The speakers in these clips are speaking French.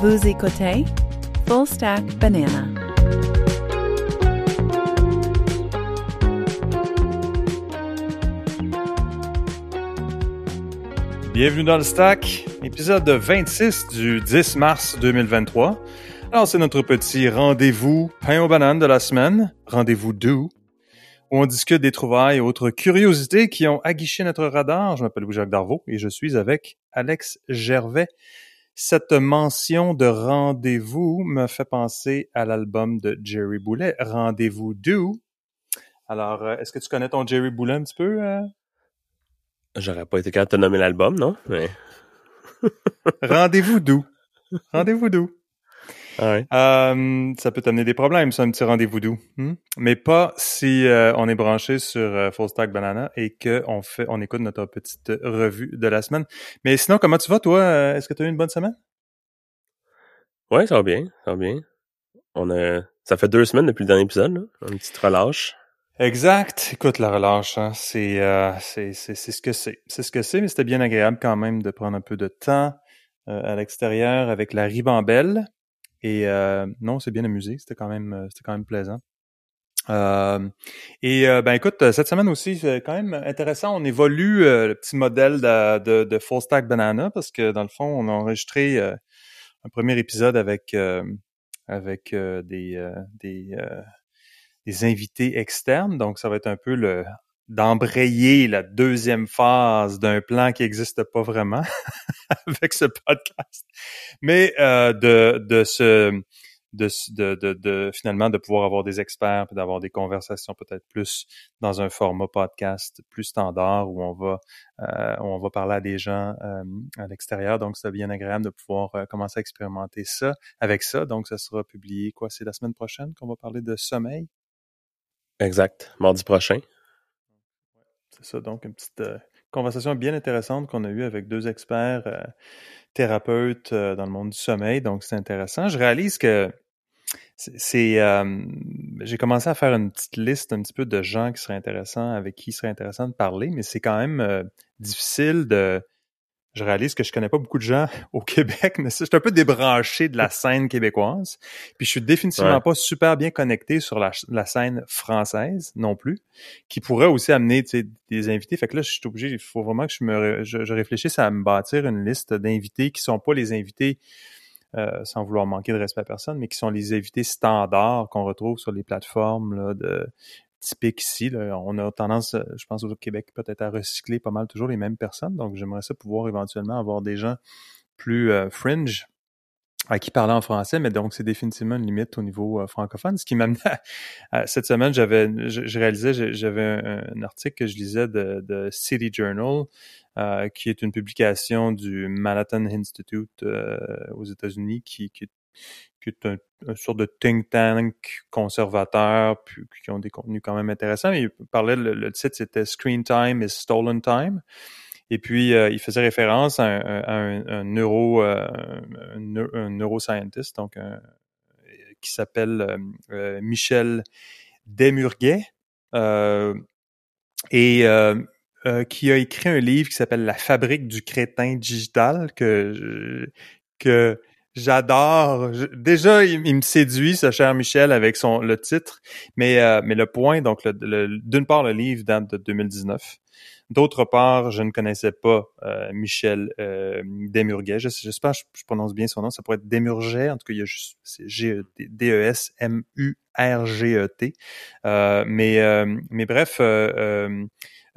Vous écoutez Full Stack Banana. Bienvenue dans le Stack, épisode 26 du 10 mars 2023. Alors, c'est notre petit rendez-vous pain aux bananes de la semaine, rendez-vous doux, où on discute des trouvailles et autres curiosités qui ont aguiché notre radar. Je m'appelle Louis-Jacques Darvaux et je suis avec Alex Gervais. Cette mention de rendez-vous me fait penser à l'album de Jerry Boulet, Rendez-vous doux. Alors, euh, est-ce que tu connais ton Jerry Boulet un petit peu? euh? J'aurais pas été capable de te nommer l'album, non? Mais... Rendez-vous doux. Rendez-vous doux. Ah. Euh, ça peut t'amener des problèmes, ça, un petit rendez-vous doux. hmm? Mais pas si euh, on est branché sur euh, Full Stack Banana et qu'on fait, on écoute notre petite revue de la semaine. Mais sinon, comment tu vas, toi? Euh, Est-ce que tu as eu une bonne semaine? Ouais, ça va bien, ça va bien. On a... Ça fait deux semaines depuis le dernier épisode, là. Une petite relâche. Exact. Écoute, la relâche, hein, c'est, euh, c'est, c'est, c'est ce que c'est. C'est ce que c'est, mais c'était bien agréable quand même de prendre un peu de temps euh, à l'extérieur avec la ribambelle. Et euh, non, c'est bien amusé. C'était quand même, euh, c'était quand même plaisant. Euh, et euh, ben écoute, cette semaine aussi, c'est quand même intéressant. On évolue le petit modèle de, de, de Full Stack Banana parce que dans le fond, on a enregistré un premier épisode avec avec des des des invités externes. Donc, ça va être un peu le d'embrayer la deuxième phase d'un plan qui n'existe pas vraiment avec ce podcast, mais euh, de de se de, de, de, finalement de pouvoir avoir des experts d'avoir des conversations peut-être plus dans un format podcast plus standard où on va euh, où on va parler à des gens euh, à l'extérieur donc c'est bien agréable de pouvoir euh, commencer à expérimenter ça avec ça donc ça sera publié quoi c'est la semaine prochaine qu'on va parler de sommeil? Exact. Mardi prochain. C'est ça. Donc une petite euh, conversation bien intéressante qu'on a eue avec deux experts euh, thérapeutes euh, dans le monde du sommeil. Donc c'est intéressant. Je réalise que c'est j'ai commencé à faire une petite liste un petit peu de gens qui seraient intéressants avec qui il serait intéressant de parler mais c'est quand même difficile de je réalise que je connais pas beaucoup de gens au Québec mais je suis un peu débranché de la scène québécoise puis je suis définitivement Ouais. pas super bien connecté sur la, la scène française non plus qui pourrait aussi amener tu sais, des invités fait que là je suis obligé il faut vraiment que je me je réfléchisse à me bâtir une liste d'invités qui sont pas les invités euh, sans vouloir manquer de respect à personne, mais qui sont les invités standards qu'on retrouve sur les plateformes là, de typiques ici. Là. On a tendance, euh, je pense au Québec, peut-être à recycler pas mal toujours les mêmes personnes. Donc, j'aimerais ça pouvoir éventuellement avoir des gens plus euh, fringe à qui parler en français, mais donc c'est définitivement une limite au niveau euh, francophone. Ce qui m'amenait à, cette semaine, j'avais, je, réalisais, j'avais un, article que je lisais de, City Journal, qui est une publication du Manhattan Institute aux États-Unis, qui, qui, qui est un, un sorte de think tank conservateur, puis qui ont des contenus quand même intéressants. Il parlait, le, le titre c'était Screen Time is Stolen Time. Et puis, euh, il faisait référence à un, à un- un neuro, euh, un, neu- un neuroscientist, donc qui s'appelle euh, euh, Michel Desmurguet, euh, et euh, qui a écrit un livre qui s'appelle La fabrique du crétin digital que que j'adore. Déjà, il, me séduit, ce cher Michel, avec son le titre, mais euh, mais le point, donc le- le- d'une part, le livre date de 2019. D'autre part, je ne connaissais pas euh, Michel euh, Desmurguet. Je- J'espère que je, je prononce bien son nom. Ça pourrait être Desmurget. En tout cas, il y a juste c'est G- D-E-S-M-U-R-G-E-T. Euh, mais euh, mais bref, euh,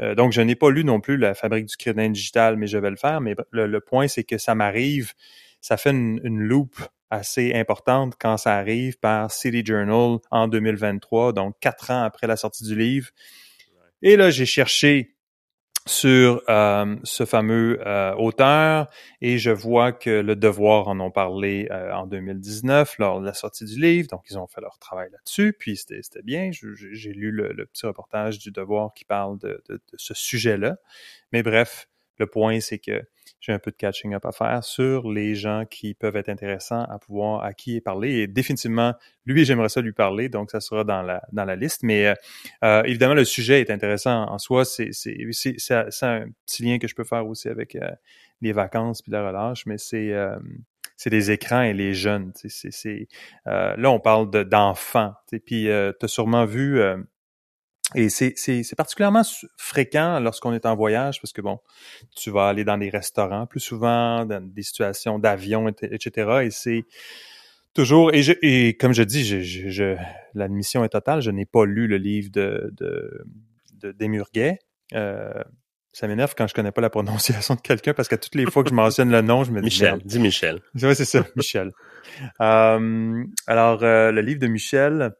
euh, donc je n'ai pas lu non plus la fabrique du crédit digital, mais je vais le faire. Mais le, le point, c'est que ça m'arrive, ça fait une, une loupe assez importante quand ça arrive par City Journal en 2023, donc quatre ans après la sortie du livre. Et là, j'ai cherché sur euh, ce fameux euh, auteur et je vois que le Devoir en ont parlé euh, en 2019 lors de la sortie du livre, donc ils ont fait leur travail là-dessus, puis c'était bien. J'ai lu le, le petit reportage du Devoir qui parle de, de- de ce sujet-là, mais bref, le point c'est que j'ai un peu de catching up à faire sur les gens qui peuvent être intéressants à pouvoir à qui parler et définitivement lui j'aimerais ça lui parler donc ça sera dans la dans la liste mais euh, euh, évidemment le sujet est intéressant en soi c'est un petit lien que je peux faire aussi avec euh, les vacances puis la relâche mais c'est euh, c'est les écrans et les jeunes. C'est, c'est, euh, là, on parle de, d'enfants. Puis euh, tu as sûrement vu, euh, et c'est, c'est, c'est particulièrement fréquent lorsqu'on est en voyage, parce que bon, tu vas aller dans des restaurants plus souvent, dans des situations d'avion, etc. Et c'est toujours, et, je, et comme je dis, je, je, l'admission est totale, je n'ai pas lu le livre de, de, de Desmurguet. Euh, ça m'énerve quand je connais pas la prononciation de quelqu'un parce que toutes les fois que je mentionne le nom, je me dis Michel. Dis Michel. Oui, c'est ça, Michel. Euh, alors, euh, le livre de Michel,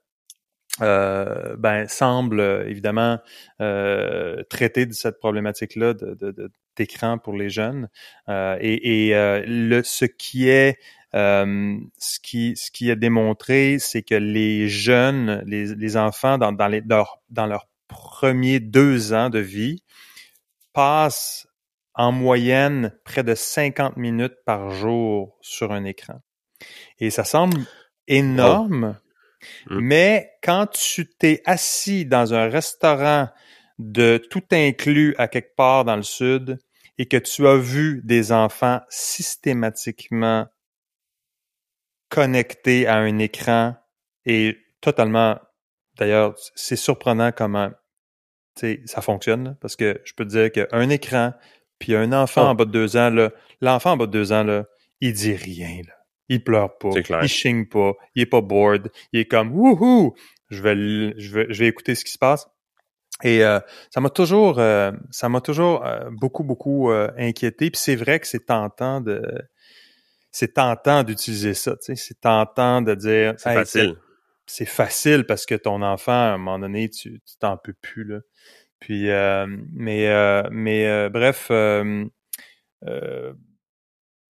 euh, ben, semble évidemment traiter de cette problématique-là de, d'écran pour les jeunes. et, et le, ce qui est ce qui ce qui est démontré, c'est que les jeunes, les, les enfants dans, dans les dans leurs premiers deux ans de vie passe en moyenne près de 50 minutes par jour sur un écran. Et ça semble énorme, mm. mais quand tu t'es assis dans un restaurant de tout inclus à quelque part dans le sud et que tu as vu des enfants systématiquement connectés à un écran et totalement, d'ailleurs, c'est surprenant comment ça fonctionne parce que je peux te dire qu'un écran puis un enfant en oh. bas de deux ans, l'enfant en bas de deux ans, là, il dit rien. Là. Il pleure pas, il chigne pas, il est pas bored, il est comme wouhou, je vais, je vais, je vais écouter ce qui se passe. Et euh, ça m'a toujours, euh, ça m'a toujours euh, beaucoup beaucoup inquiété. Puis c'est vrai que c'est tentant de, c'est tentant d'utiliser ça. Tu sais, c'est tentant de dire. C'est facile. C'est facile parce que ton enfant, à un moment donné, tu t'en peux plus là. Puis, euh, mais, euh, mais euh, bref,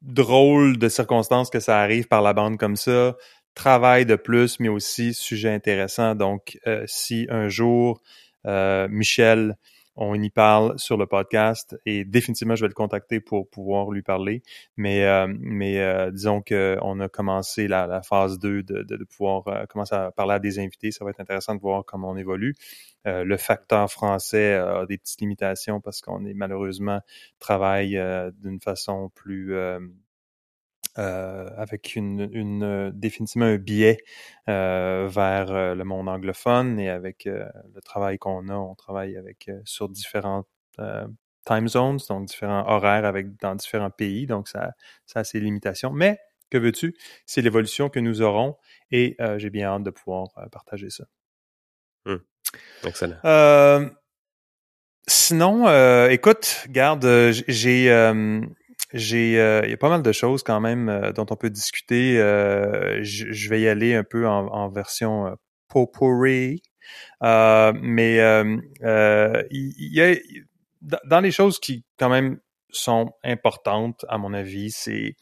drôle de circonstances que ça arrive par la bande comme ça. Travail de plus, mais aussi sujet intéressant. Donc, si un jour Michel on y parle sur le podcast et définitivement je vais le contacter pour pouvoir lui parler. Mais euh, mais euh, disons qu'on a commencé la, phase 2 de, pouvoir euh, commencer à parler à des invités. Ça va être intéressant de voir comment on évolue. le facteur français a des petites limitations parce qu'on est malheureusement travaille d'une façon plus euh, avec une, une, euh, définitivement un biais euh, vers le monde anglophone et avec le travail qu'on a, on travaille avec sur différentes time zones, donc différents horaires avec dans différents pays, donc ça, ça a ses limitations. Mais que veux-tu, c'est l'évolution que nous aurons et j'ai bien hâte de pouvoir partager ça. Mmh. Excellent. sinon, écoute, garde, j'ai j'ai, euh, il y a pas mal de choses quand même euh, dont on peut discuter. Euh, je, vais y aller un peu en, en version potpourri, mais il y, a dans les choses qui quand même sont importantes à mon avis, c'est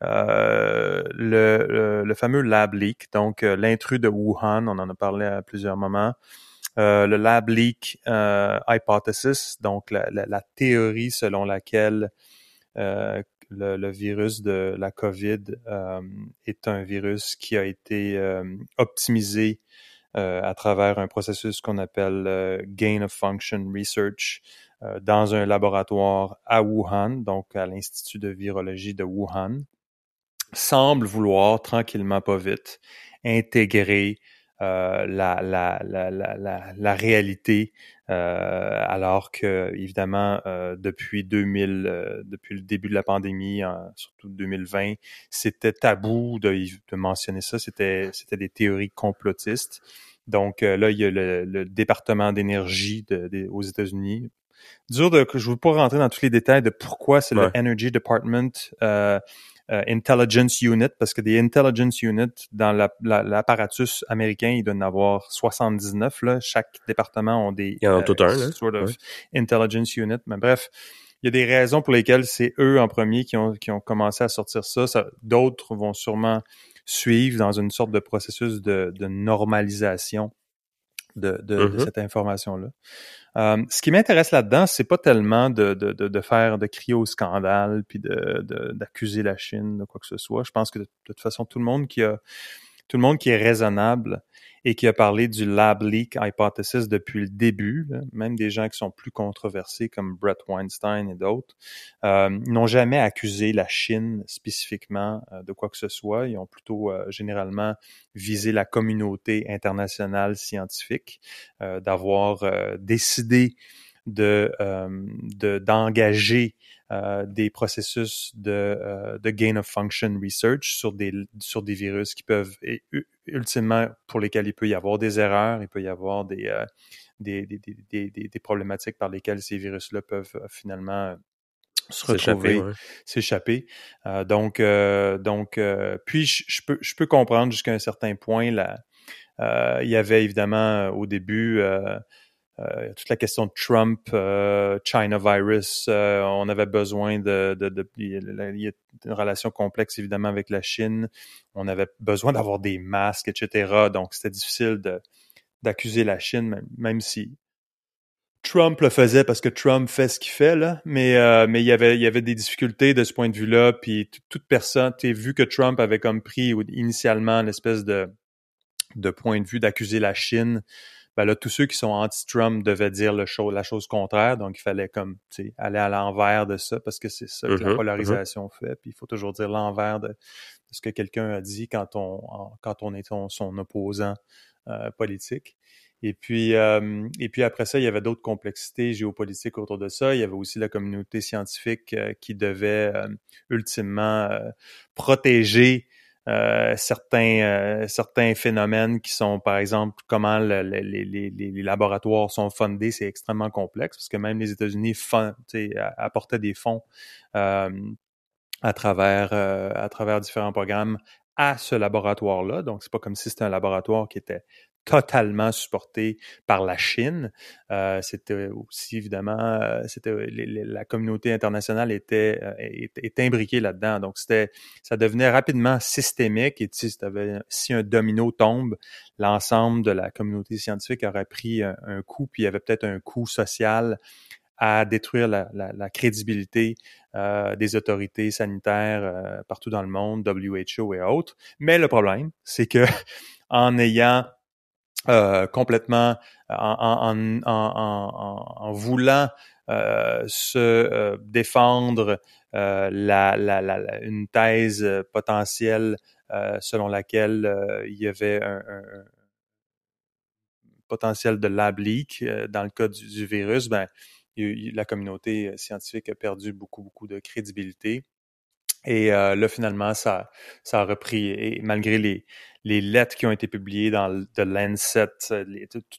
le, le, fameux lab leak, donc l'intrus de Wuhan, on en a parlé à plusieurs moments. le lab leak hypothesis, donc la, la, la, théorie selon laquelle euh, le, virus de la COVID euh, est un virus qui a été euh, optimisé à travers un processus qu'on appelle Gain of Function Research dans un laboratoire à Wuhan, donc à l'Institut de virologie de Wuhan, semble vouloir tranquillement, pas vite, intégrer la, la, la, la, la, réalité euh, alors que évidemment euh, depuis 2000, euh, depuis le début de la pandémie, surtout 2020, c'était tabou de, de mentionner ça. C'était c'était des théories complotistes. Donc là, il y a le, département d'énergie de, aux États-Unis. Dur de, je ne veux pas rentrer dans tous les détails de pourquoi c'est le Energy Department euh, intelligence Unit, parce que des Intelligence Unit dans l'apparatus américain, il doit en avoir 79. Là. Chaque département ont des il y en a tout un, euh, sort of Intelligence Unit. Mais bref, il y a des raisons pour lesquelles c'est eux en premier qui ont, qui ont commencé à sortir ça. ça D'autres vont sûrement suivre dans une sorte de processus de, de normalisation de, de, de, mm-hmm. cette information-là. Euh, ce qui m'intéresse là-dedans, c'est pas tellement de, de, de, faire de crier au scandale puis de, d'accuser la Chine de quoi que ce soit. Je pense que de, toute façon, tout le monde qui a tout le monde qui est raisonnable et qui a parlé du lab leak hypothesis depuis le début, même des gens qui sont plus controversés comme Brett Weinstein et d'autres, euh, n'ont jamais accusé la Chine spécifiquement euh, de quoi que ce soit. Ils ont plutôt euh, généralement visé la communauté internationale scientifique d'avoir décidé de d'engager euh, des processus de, euh, de gain of function research sur des, sur des virus qui peuvent, ultimement, pour lesquels il peut y avoir des erreurs, il peut y avoir des, euh, des, des, des, des, problématiques par lesquelles ces virus-là peuvent finalement se retrouver, s'échapper. donc, donc puis je, peux, je peux comprendre jusqu'à un certain point là. il y avait évidemment au début euh, toute la question de Trump, euh, China virus, euh, on avait besoin de, de, de, il y a une relation complexe évidemment avec la Chine. On avait besoin d'avoir des masques, etc. Donc c'était difficile d'accuser la Chine, même, si Trump le faisait parce que Trump fait ce qu'il fait là, mais mais il y avait il y avait des difficultés de ce point de vue-là. Puis toute personne, tu vu que Trump avait comme pris initialement l'espèce de de point de vue d'accuser la Chine ben là, tous ceux qui sont anti-Trump devaient dire le la chose contraire. Donc, il fallait comme aller à l'envers de ça parce que c'est ça que la mm-hmm. polarisation fait. Puis il faut toujours dire l'envers de, ce que quelqu'un a dit quand on, quand on est son, opposant euh, politique. Et puis, euh, et puis après ça, il y avait d'autres complexités géopolitiques autour de ça. Il y avait aussi la communauté scientifique euh, qui devait ultimement protéger euh, certains euh, certains phénomènes qui sont par exemple comment les, laboratoires sont fondés c'est extrêmement complexe parce que même les États-Unis apportaient des fonds euh, à travers différents programmes à ce laboratoire là donc c'est pas comme si c'était un laboratoire qui était totalement supporté par la Chine. Euh, c'était aussi évidemment, euh, c'était la communauté internationale était, euh, était, imbriquée là-dedans. Donc c'était, ça devenait rapidement systémique. Et si, si un domino tombe, l'ensemble de la communauté scientifique aurait pris un, coup, puis il y avait peut-être un coup social à détruire la, la, la crédibilité euh, des autorités sanitaires partout dans le monde, WHO et autres. Mais le problème, c'est que en ayant euh, complètement en, en, voulant euh, se euh, défendre la, la, une thèse potentielle selon laquelle il y avait un, potentiel de lab dans le cas du, virus, ben, la communauté scientifique a perdu beaucoup, beaucoup de crédibilité. Et euh, là, finalement, ça, ça a repris. Et malgré les, les lettres qui ont été publiées dans le The Lancet, euh,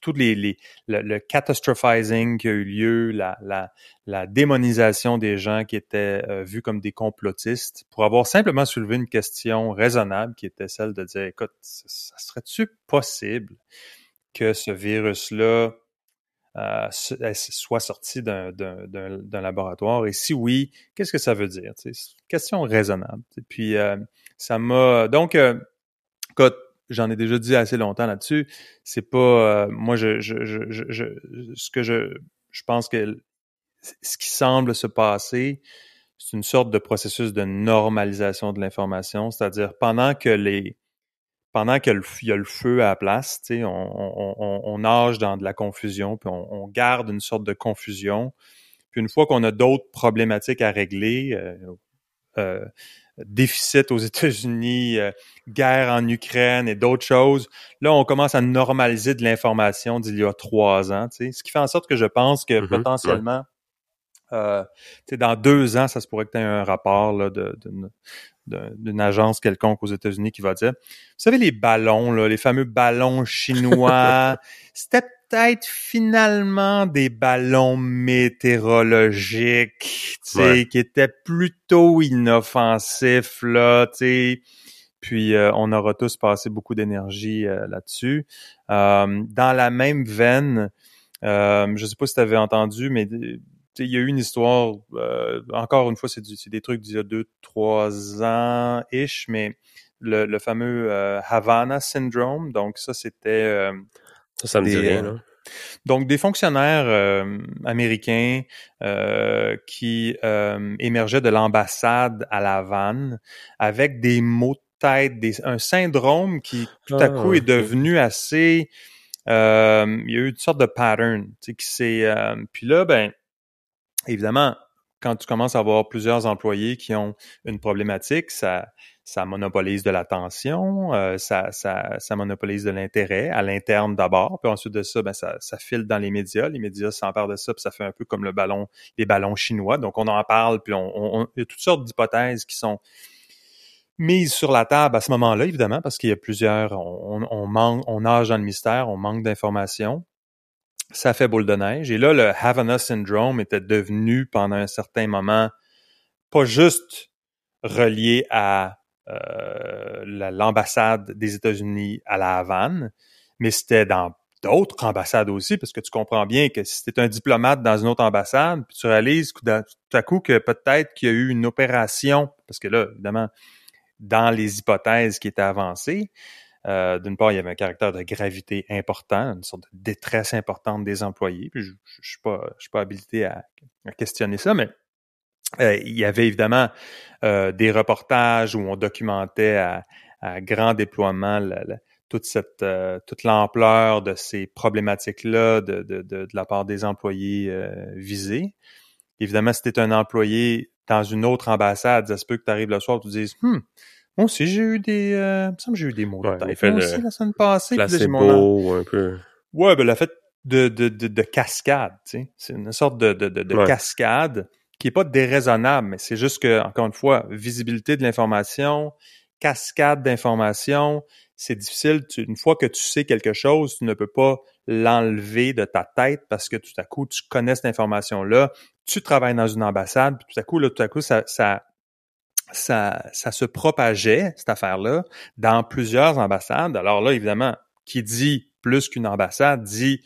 tout les, les, le, le, catastrophizing qui a eu lieu, la, la, la démonisation des gens qui étaient euh, vus comme des complotistes, pour avoir simplement soulevé une question raisonnable qui était celle de dire, écoute, ça serait-tu possible que ce virus-là euh, soit sorti d'un laboratoire? Et si oui, qu'est-ce que ça veut dire? C'est une question raisonnable. Et puis, euh, ça m'a... Donc, euh, j'en ai déjà dit assez longtemps là-dessus. C'est pas... moi, je, je, je, je, ce que je, je pense que ce qui semble se passer, c'est une sorte de processus de normalisation de l'information, c'est-à-dire pendant que les pendant qu'il y a le feu à la place, on, on, on, nage dans de la confusion, puis on, garde une sorte de confusion. Puis une fois qu'on a d'autres problématiques à régler, euh, euh, déficit aux États-Unis, euh, guerre en Ukraine et d'autres choses, là, on commence à normaliser de l'information d'il y a trois ans. Ce qui fait en sorte que je pense que mm-hmm. potentiellement, euh, dans deux ans, ça se pourrait que tu aies un rapport là, de, d'une agence quelconque aux États-Unis qui va dire, vous savez, les ballons, là, les fameux ballons chinois, c'était peut-être finalement des ballons météorologiques, tu sais, qui étaient plutôt inoffensifs, là, tu sais. Puis euh, on aura tous passé beaucoup d'énergie euh, là-dessus. Euh, dans la même veine, euh, je sais pas si tu avais entendu, mais il y a eu une histoire, euh, encore une fois, c'est des trucs d'il y a deux, trois ans-ish, mais le, le fameux euh, Havana Syndrome, donc ça, c'était... Euh, ça, ça me dit rien, là. Donc, des fonctionnaires américains qui émergeaient de l'ambassade à La Havane avec des mots de des, un syndrome qui tout à coup Ah, est devenu assez euh, il y a eu une sorte de pattern, qui s'est euh, puis là ben évidemment quand tu commences à avoir plusieurs employés qui ont une problématique, ça ça monopolise de l'attention, euh, ça, ça, ça monopolise de l'intérêt à l'interne d'abord, puis ensuite de ça, ben ça, ça file dans les médias. Les médias s'emparent de ça, puis ça fait un peu comme le ballon, les ballons chinois. Donc on en parle, puis on, on- il y a toutes sortes d'hypothèses qui sont mises sur la table à ce moment-là, évidemment, parce qu'il y a plusieurs, on, on manque, on nage dans le mystère, on manque d'informations. Ça fait boule de neige. Et là, le Havana syndrome était devenu pendant un certain moment pas juste relié à l'ambassade des États-Unis à la Havane, mais c'était dans d'autres ambassades aussi, parce que tu comprends bien que si tu es un diplomate dans une autre ambassade, puis tu réalises tout à- coup que peut-être qu'il y a eu une opération, parce que là, évidemment, dans les hypothèses qui étaient avancées, euh, d'une part, il y avait un caractère de gravité important, une sorte de détresse importante des employés. Puis je, je suis pas, suis pas habilité à questionner ça, mais euh, il y avait évidemment euh, des reportages où on documentait à, à grand déploiement la- la- toute cette euh, toute l'ampleur de ces problématiques-là de, de, de, de la part des employés euh, visés. Évidemment, si tu es un employé dans une autre ambassade, ça se peut que tu arrives le soir et tu te dises Hum, moi aussi j'ai eu des. Euh, il me semble que j'ai eu des mots de tête. Moi aussi, la semaine passée. Placebo, un peu. Ouais, ben le fait de, de, de, de cascade, tu sais. C'est une sorte de, de, de, de Ouais. cascade qui est pas déraisonnable, mais c'est juste que, encore une fois, visibilité de l'information, cascade d'informations, c'est difficile. Tu- une fois que tu sais quelque chose, tu ne peux pas l'enlever de ta tête parce que tout à coup, tu connais cette information-là, tu travailles dans une ambassade, puis tout à coup, là, tout à coup, ça, ça, ça, ça se propageait, cette affaire-là, dans plusieurs ambassades. Alors là, évidemment, qui dit plus qu'une ambassade dit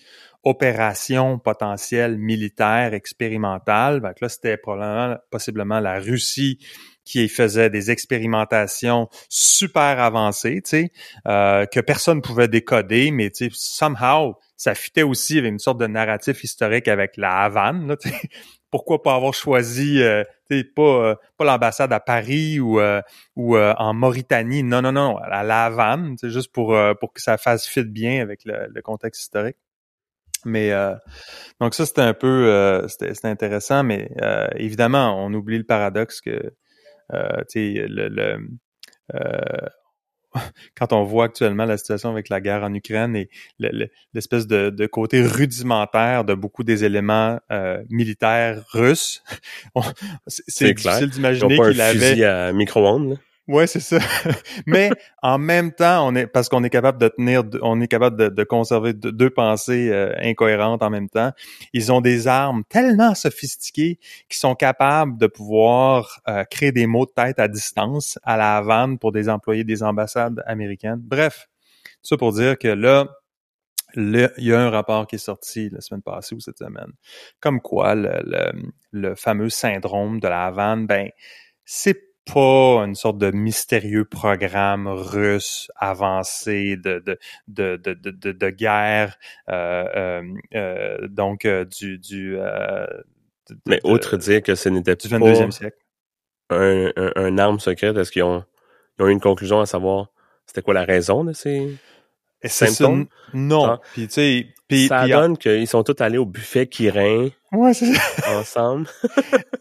opération potentielle militaire expérimentale. Que là, c'était probablement, possiblement la Russie qui faisait des expérimentations super avancées, tu sais, euh, que personne pouvait décoder, mais tu sais, somehow, ça fitait aussi avec une sorte de narratif historique avec la Havane, là. Pourquoi pas avoir choisi, euh, tu sais, pas, euh, pas l'ambassade à Paris ou, euh, ou euh, en Mauritanie, non, non, non, à la Havane, juste pour, euh, pour que ça fasse fit bien avec le, le contexte historique. Mais euh, donc ça c'était un peu euh, c'était c'était intéressant, mais euh, évidemment on oublie le paradoxe que euh, tu sais le, le euh, quand on voit actuellement la situation avec la guerre en Ukraine et le- le- l'espèce de, de côté rudimentaire de beaucoup des éléments euh, militaires russes, c'est difficile d'imaginer qu'il avait fusil à micro-ondes. Ouais, c'est ça. Mais en même temps, on est parce qu'on est capable de tenir, on est capable de, de conserver deux, deux pensées euh, incohérentes en même temps. Ils ont des armes tellement sophistiquées qui sont capables de pouvoir euh, créer des mots de tête à distance à la Havane pour des employés des ambassades américaines. Bref, tout ça pour dire que là, le- il y a un rapport qui est sorti la semaine passée ou cette semaine, comme quoi le, le, le fameux syndrome de la Havane, ben c'est pas une sorte de mystérieux programme russe avancé de de de de de, de, guerre euh, euh, euh, donc du du Mais autre dire que ce n'était pas 22e siècle. un, un, un arme secrète, est-ce qu'ils ont, ils ont eu une conclusion à savoir c'était quoi la raison de ces... Et c'est ça, symptômes? non. Ah. Puis tu sais, puis ça puis- donne qu'ils sont tous allés au buffet Kirin ouais, c'est ça. ensemble.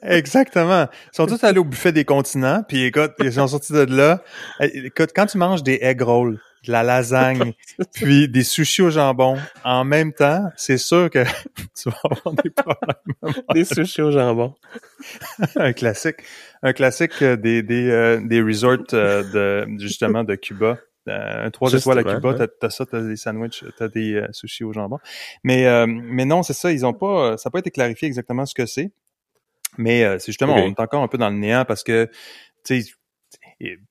Exactement. Ils sont tous allés au buffet des continents, puis écoute, ils sont sortis de là. Eh, Écoute, quand tu manges des egg rolls, de la lasagne, puis des sushis au jambon en même temps, c'est sûr que tu vas avoir des problèmes. Des sushis au jambon. un classique, un classique euh, des des euh, des resorts euh, de justement de Cuba. Euh, un trois étoiles à Cuba, ouais. t'as, ça, t'as des sandwichs, t'as des euh, sushis au jambon. Mais euh, mais non, c'est ça, ils ont pas, ça n'a pas été clarifié exactement ce que c'est. Mais euh, c'est justement, on est encore un peu dans le néant parce que tu sais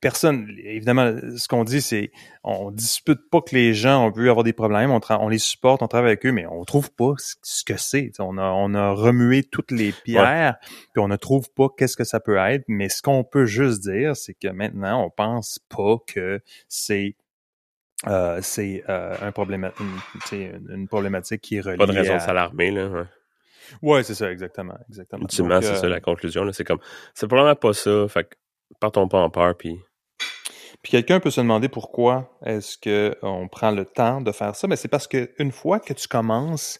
personne, évidemment, ce qu'on dit, c'est on dispute pas que les gens ont pu avoir des problèmes, on, les supporte, on travaille avec eux, mais on trouve pas ce- que c'est. On a, on a remué toutes les pierres, puis on ne trouve pas qu'est-ce que ça peut être. Mais ce qu'on peut juste dire, c'est que maintenant, on pense pas que c'est euh, c'est euh, un problème, une, problématique qui est reliée. Pas de raison à... de s'alarmer, là. Ouais. Ouais, c'est ça, exactement, exactement. Ultimement, c'est euh, ça la conclusion. C'est comme, c'est probablement pas ça. Fait que partons pas en peur, puis Puis quelqu'un peut se demander pourquoi est-ce que on prend le temps de faire ça, mais c'est parce que une fois que tu commences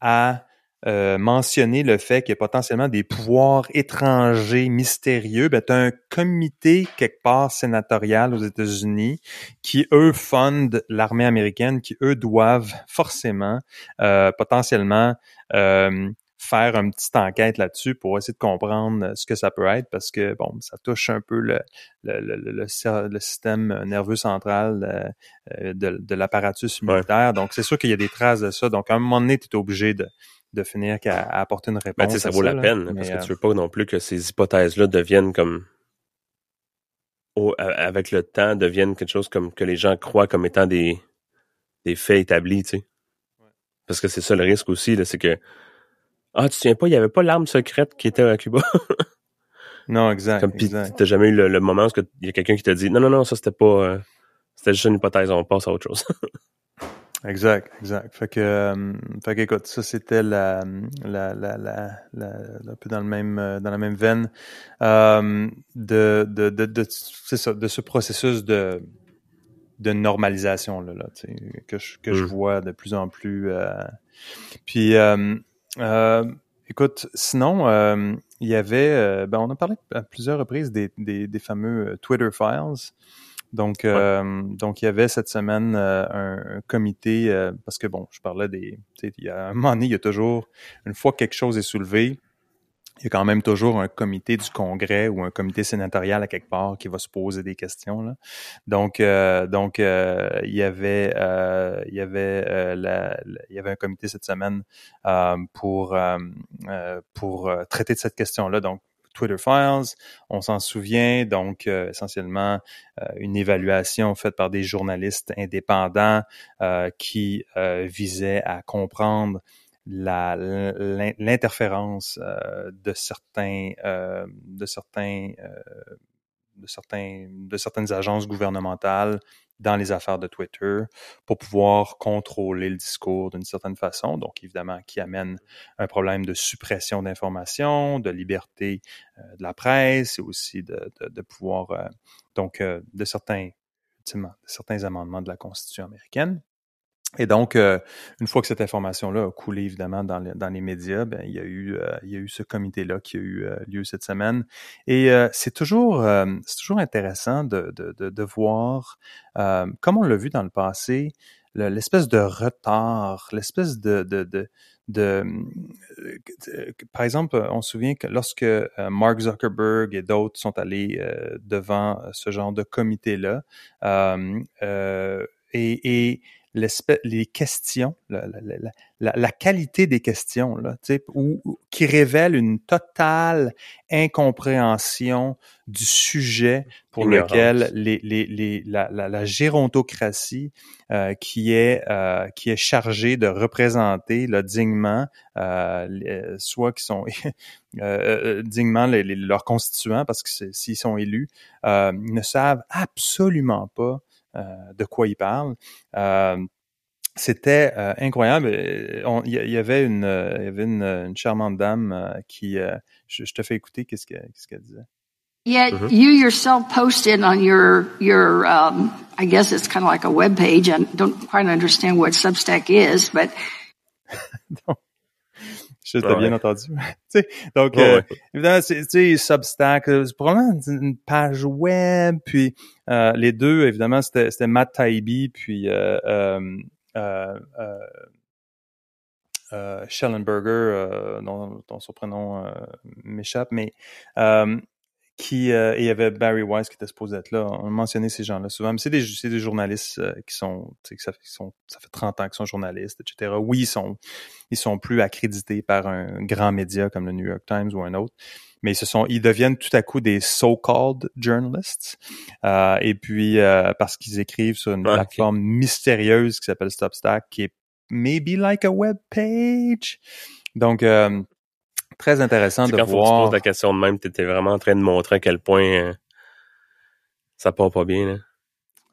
à euh, mentionner le fait qu'il y a potentiellement des pouvoirs étrangers mystérieux, ben, tu as un comité quelque part sénatorial aux États-Unis qui, eux, fondent l'armée américaine, qui, eux, doivent forcément, euh, potentiellement, euh, faire une petite enquête là-dessus pour essayer de comprendre ce que ça peut être parce que bon, ça touche un peu le, le, le, le, système nerveux central de, de l'apparatus militaire. Donc, c'est sûr qu'il y a des traces de ça. Donc, à un moment donné, tu es obligé de, de finir qu'à apporter une ben, réponse. ça vaut la peine, parce que tu veux pas non plus que ces hypothèses-là deviennent comme avec le temps deviennent quelque chose comme que les gens croient comme étant des, des faits établis, tu sais. Parce que c'est ça le risque aussi, c'est que Ah, tu te souviens pas, il y avait pas l'arme secrète qui était à Cuba? non, exact. Comme t'as jamais eu le, moment où il y a quelqu'un qui t'a dit Non, non, non, ça c'était pas euh, c'était juste une hypothèse, on passe à autre chose. Exact, exact. Fait que, euh, fait que écoute, ça c'était la, la, la, la, un peu dans le même, euh, dans la même veine euh, de, de, de, de c'est ça, de ce processus de, de normalisation là, là que je, que je mm. vois de plus en plus. Euh, écoute, sinon, il y avait, ben, on a parlé à plusieurs reprises des, des, des fameux Twitter files. Donc, euh, donc il y avait cette semaine euh, un, comité euh, parce que bon, je parlais des, il y a un moment donné, il y a toujours une fois que quelque chose est soulevé, il y a quand même toujours un comité du Congrès ou un comité sénatorial à quelque part qui va se poser des questions. Là. Donc, donc il y avait, il y avait, la, il y avait un comité cette semaine pour pour traiter de cette question-là. Donc, Twitter Files. On s'en souvient, donc euh, essentiellement euh, une évaluation faite par des journalistes indépendants euh, qui visait à comprendre l'interférence de certains de certains de certains de certaines agences gouvernementales dans les affaires de Twitter pour pouvoir contrôler le discours d'une certaine façon, donc évidemment qui amène un problème de suppression d'informations, de liberté euh, de la presse et aussi de, de, de pouvoir, euh, donc euh, de certains, de certains amendements de la Constitution américaine. Et donc, euh, une fois que cette information-là a coulé évidemment dans, dans les médias, ben, il y a eu, euh, il y a eu ce comité-là qui a eu euh, lieu cette semaine. Et c'est toujours, c'est toujours intéressant de, de, de, de voir, comme on l'a vu dans le passé, l'espèce de retard, l'espèce de, de, de, de, par exemple, on se souvient que lorsque Mark Zuckerberg et d'autres sont allés devant ce genre de comité-là, et, et les questions, la, la, la, qualité des questions, là, qui révèlent une totale incompréhension du sujet pour lequel les, les, les, la, la, gérontocratie euh, qui est euh, qui est chargée de représenter là, dignement, euh, soit qui sont dignement leurs constituants, parce que s'ils sont élus, ne savent absolument pas de quoi il parle. Euh, c'était euh, incroyable. Il y, avait une, y avait une, une charmante dame qui, je, je, te fais écouter qu'est-ce qu'elle qu disait. Yeah, mm -hmm. you yourself posted on your your um, I guess it's kind of like a web page. I don't quite understand what Substack is, but Je t'ai bien entendu. donc, euh, évidemment, c'est Substack, euh, c'est probablement une page web, puis euh, les deux, évidemment, c'était Matt Taibbi, puis euh, euh, euh, euh Schellenberger, dont, dont, son prénom m'échappe, mais qui euh, et il y avait Barry Weiss qui était supposé être là. On a mentionné ces gens-là souvent, mais c'est des, des journalistes euh, qui sont, ça, qui sont, ça fait 30 ans qu'ils sont journalistes, etc. Oui, ils sont, ils sont plus accrédités par un grand média comme le New York Times ou un autre, mais ils se sont, ils deviennent tout à coup des so-called journalists. Euh, et puis euh, parce qu'ils écrivent sur une plateforme mystérieuse qui s'appelle Substack, qui est maybe like a web page. Donc euh, très intéressant de quand voir. Quand tu poses la question de même, tu étais vraiment en train de montrer à quel point euh, ça part pas bien. Là.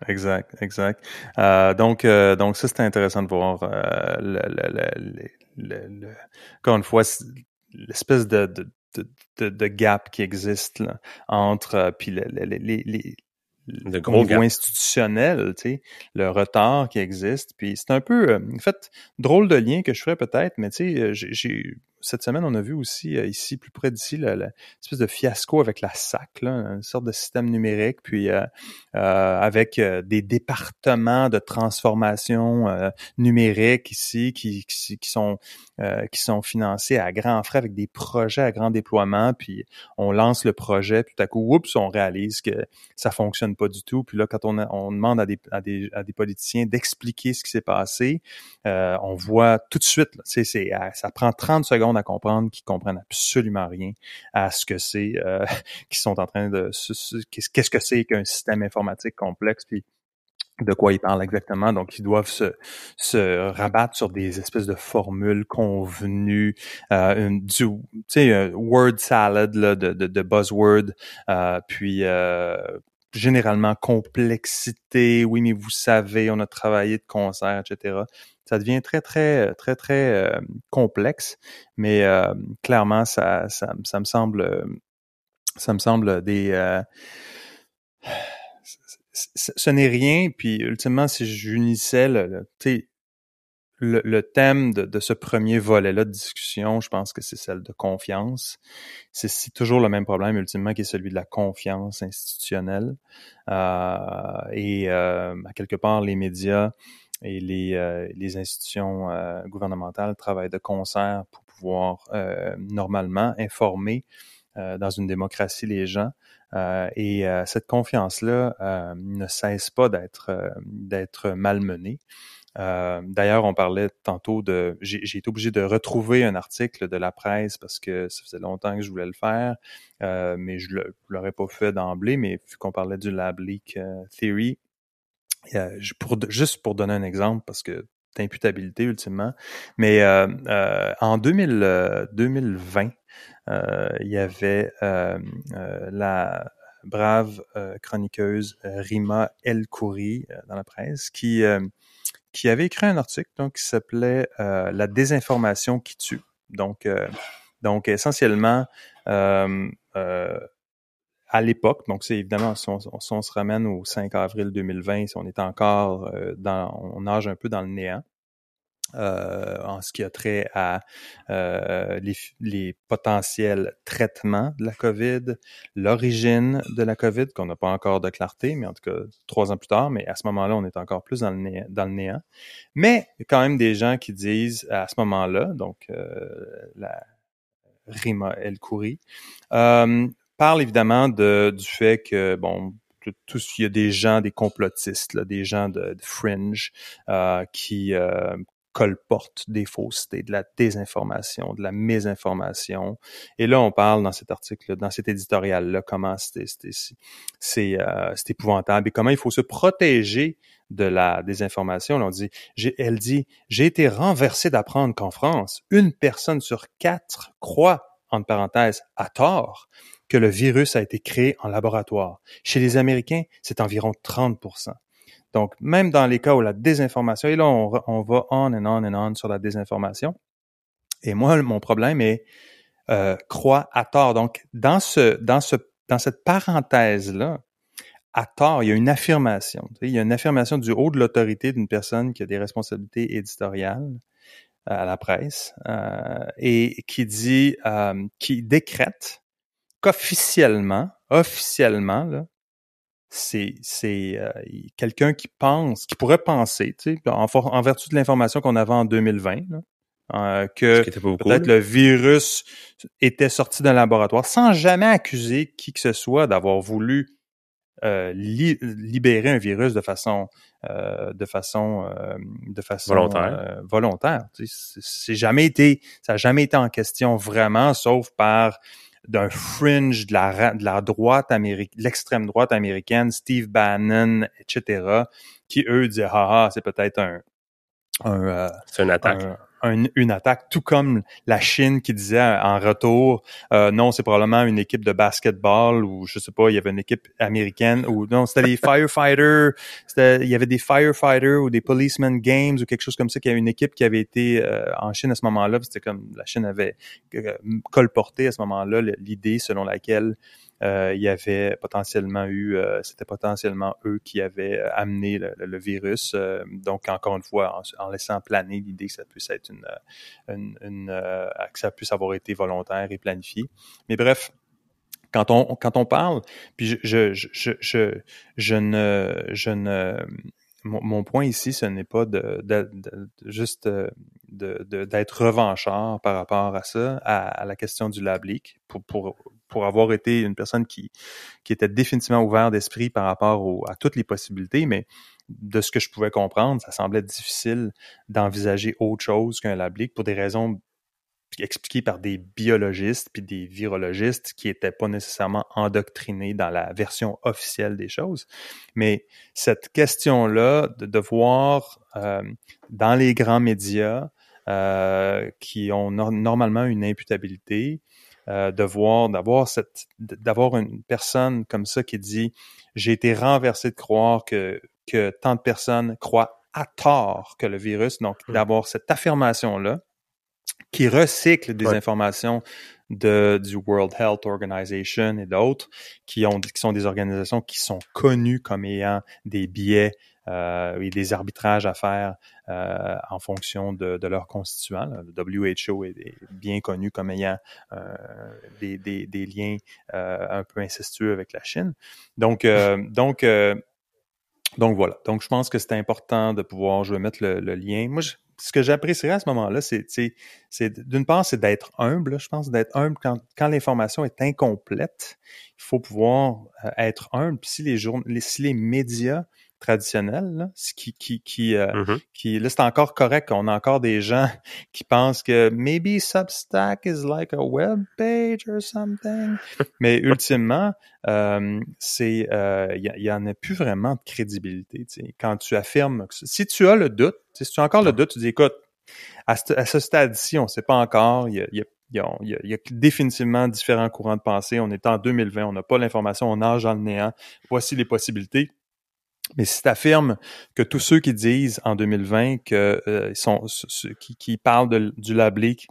Exact, exact. Euh, donc, euh, donc ça c'était intéressant de voir. Euh, le, le, le, encore une fois, l'espèce de, de, de, de, gap qui existe là, entre puis les, les, De au gros niveau institutionnel, tu sais, le retard qui existe. Puis c'est un peu, euh, en fait, drôle de lien que je ferais peut-être, mais tu sais, j'ai- j'ai cette semaine, on a vu aussi euh, ici, plus près d'ici, la, la espèce de fiasco avec la SAC, là, une sorte de système numérique, puis euh, euh, avec euh, des départements de transformation euh, numérique ici qui, qui, qui sont qui sont financés à grands frais avec des projets à grand déploiement, puis on lance le projet, puis tout à coup, oups, on réalise que ça fonctionne pas du tout. Puis là, quand on, a- on demande à des, à des, à des politiciens d'expliquer ce qui s'est passé, on voit tout de suite, là, ça prend 30 secondes à comprendre qu'ils comprennent absolument rien à ce que c'est, euh, qu'ils sont en train de, qu'est-ce que c'est qu'un système informatique complexe, puis de quoi ils parlent exactement. Donc, ils doivent se, se rabattre sur des espèces de formules convenues, euh, du, tu sais, un word salad là, de, de, de buzzword, euh, puis euh, généralement complexité. Oui, mais vous savez, on a travaillé de concert, etc. Ça devient très, très, très, très euh, complexe, mais euh, clairement, ça, ça, ça me semble, euh, ça me semble des euh, ce n'est rien. Puis ultimement, si j'unissais le, le, le, thème de, de ce premier volet-là de discussion, je pense que c'est celle de confiance. C'est c'est toujours le même problème ultimement qui est celui de la confiance institutionnelle. Euh, et euh, à quelque part, les médias et les, euh, les institutions euh, gouvernementales travaillent de concert pour pouvoir euh, normalement informer dans une démocratie les gens. Euh, et euh, cette confiance-là euh, ne cesse pas d'être d'être malmenée. D'ailleurs, on parlait tantôt de. J'ai été obligé de retrouver un article de la presse parce que ça faisait longtemps que je voulais le faire, mais je ne l'aurais pas fait d'emblée. Mais vu qu'on parlait du Lab Leak Theory, pour, juste pour donner un exemple, parce que d'imputabilité ultimement, mais euh, euh, en 2000, euh, 2020, euh, il y avait euh, euh, la brave euh, chroniqueuse euh, Rima El Khoury euh, dans la presse qui euh, qui avait écrit un article donc qui s'appelait euh, La désinformation qui tue. Donc euh, donc essentiellement euh, euh, à l'époque, donc c'est évidemment, si on, se ramène au 5 avril 2020, si on est encore euh, dans, on nage un peu dans le néant, euh, en ce qui a trait à euh, les, les potentiels traitements de la COVID, l'origine de la COVID, qu'on n'a pas encore de clarté, mais en tout cas trois ans plus tard, mais à ce moment-là, on est encore plus dans le néant. Dans le néant. Mais quand même des gens qui disent à ce moment-là, donc euh, la Rima El Khoury, euh, parle évidemment de, du fait que, bon, tout, il y a des gens, des complotistes, là, des gens de, fringe euh, qui euh, colportent des faussetés, de la désinformation, de la mésinformation. Et là, on parle dans cet article, dans cet éditorial-là, comment c'est euh, épouvantable et comment il faut se protéger de la désinformation. Là, on dit, elle dit, j'ai été renversée d'apprendre qu'en France, une personne sur quatre croit, entre parenthèses, à tort, que le virus a été créé en laboratoire. Chez les Américains, c'est environ 30% Donc, même dans les cas où la désinformation, et là, on, va on and on and on sur la désinformation. Et moi, mon problème est euh, croit à tort. Donc, dans ce, cette parenthèse-là, à tort, il y a une affirmation. Il y a une affirmation du haut de l'autorité d'une personne qui a des responsabilités éditoriales euh, à la presse euh, et qui dit, qui décrète qu'officiellement, officiellement, là, c'est c'est euh, quelqu'un qui pense, qui pourrait penser, tu sais, en, vertu de l'information qu'on avait en 2020, là, euh, que peut-être le virus était sorti d'un laboratoire sans jamais accuser qui que ce soit d'avoir voulu euh, li- libérer un virus de façon euh, de façon euh, de façon Volontaire. volontaire. Tu sais, C'est c'est jamais été ça a jamais été en question vraiment, sauf par d'un fringe de la de la droite américaine, l'extrême droite américaine, Steve Bannon, etc., qui eux disaient ah, ah c'est peut-être un un, euh, C'est une attaque. un- un- une attaque, tout comme la Chine qui disait en retour, euh, non, c'est probablement une équipe de basketball ou je sais pas, il y avait une équipe américaine ou non, c'était les firefighters, c'était, il y avait des firefighters ou des policemen games ou quelque chose comme ça, qu'il y avait une équipe qui avait été euh, en Chine à ce moment-là, c'était comme la Chine avait euh, colporté à ce moment-là l'idée selon laquelle euh, il y avait potentiellement eu, euh, c'était potentiellement eux qui avaient amené le, virus. donc, encore une fois, en, laissant planer l'idée que ça puisse être une, une, une que ça puisse avoir été volontaire et planifié. Mais bref, quand on quand on parle, puis je je je, je ne je ne mon, point ici, ce n'est pas de, de, de, juste euh, d'être revanchard par rapport à ça, à, la question du lab leak, pour, pour, pour avoir été une personne qui, qui était définitivement ouvert d'esprit par rapport à toutes les possibilités, mais de ce que je pouvais comprendre, ça semblait difficile d'envisager autre chose qu'un lab leak pour des raisons expliqué par des biologistes puis des virologistes qui n'étaient pas nécessairement endoctrinés dans la version officielle des choses. Mais cette question-là de, voir euh, dans les grands médias euh, qui ont normalement une imputabilité, euh, de voir, d'avoir cette, d'avoir une personne comme ça qui dit j'ai été renversé de croire que que tant de personnes croient à tort que le virus, donc mmh. d'avoir cette affirmation-là, qui recycle des informations de, du World Health Organization et d'autres, qui, ont, qui sont des organisations qui sont connues comme ayant des biais euh, et des arbitrages à faire euh, en fonction de, de leurs constituants. Le WHO est, bien connu comme ayant euh, des, des, des, liens un peu incestueux avec la Chine. Donc, donc, donc voilà. Donc, je pense que c'est important de pouvoir, je vais mettre le, le lien. Moi, je, ce que j'apprécierais à ce moment-là, c'est, d'une part, c'est d'être humble. Je pense d'être humble quand, l'information est incomplète. Il faut pouvoir euh, être humble. Puis si les, jour, si les médias traditionnel, là, qui, qui, qui, euh, mm-hmm. qui là, c'est encore correct. On a encore des gens qui pensent que maybe Substack is like a web page or something. Mais ultimement, euh, c'est, il euh, y, en a plus vraiment de crédibilité. Quand tu affirmes, si tu as le doute, si tu as encore le doute, tu dis, écoute, à ce, stade-ci, on ne sait pas encore. Il y a, il y a il y, a, définitivement différents courants de pensée. On est en 2020, on n'a pas l'information, on nage dans le néant. Voici les possibilités. Mais si tu affirmes que tous ceux qui disent en 2020 que euh, sont qui, qui, parlent de, du lablique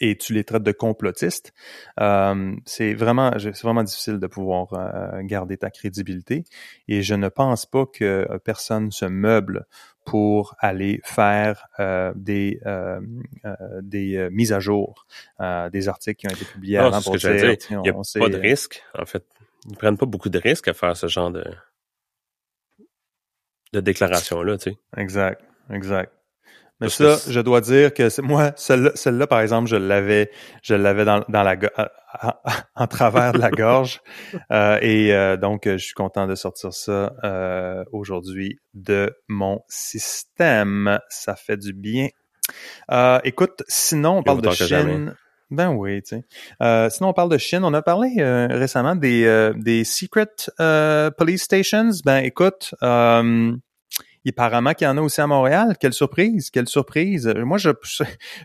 et tu les traites de complotistes, euh, c'est vraiment c'est vraiment difficile de pouvoir euh, garder ta crédibilité. Et je ne pense pas que personne se meuble pour aller faire euh, des euh, des mises à jour, des articles qui ont été publiés avant pour dire, dire. Il n'y a pas de risque, en fait. Ils prennent pas beaucoup de risques à faire ce genre de de déclaration-là, tu sais. Exact, exact. Mais ça, je dois dire que moi, celle-là, par exemple, je l'avais, je l'avais dans, dans la en travers de la gorge. Euh, et euh, donc, je suis content de sortir ça euh, aujourd'hui de mon système. Ça fait du bien. écoute, sinon, on parle de Chine. Ben oui, tu sais. sinon, on parle de Chine. On a parlé récemment des, des secret police stations. Ben écoute, apparemment qu'il y en a aussi à Montréal. Quelle surprise, quelle surprise. Moi, je,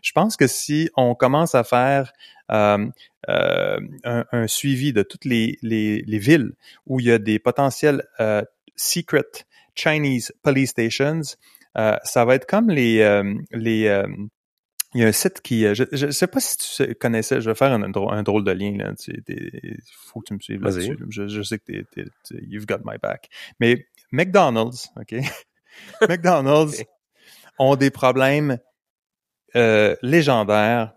je pense que si on commence à faire euh, euh, un, suivi de toutes les, les, les, villes où il y a des potentiels euh, secret Chinese police stations, ça va être comme les, les il y a un site qui, je ne sais pas si tu connaissais, je vais faire un, un drôle de lien, là. Il faut que tu me suives là-dessus. Je, je, sais que tu you've got my back. Mais McDonald's, OK? McDonald's ont des problèmes euh, légendaires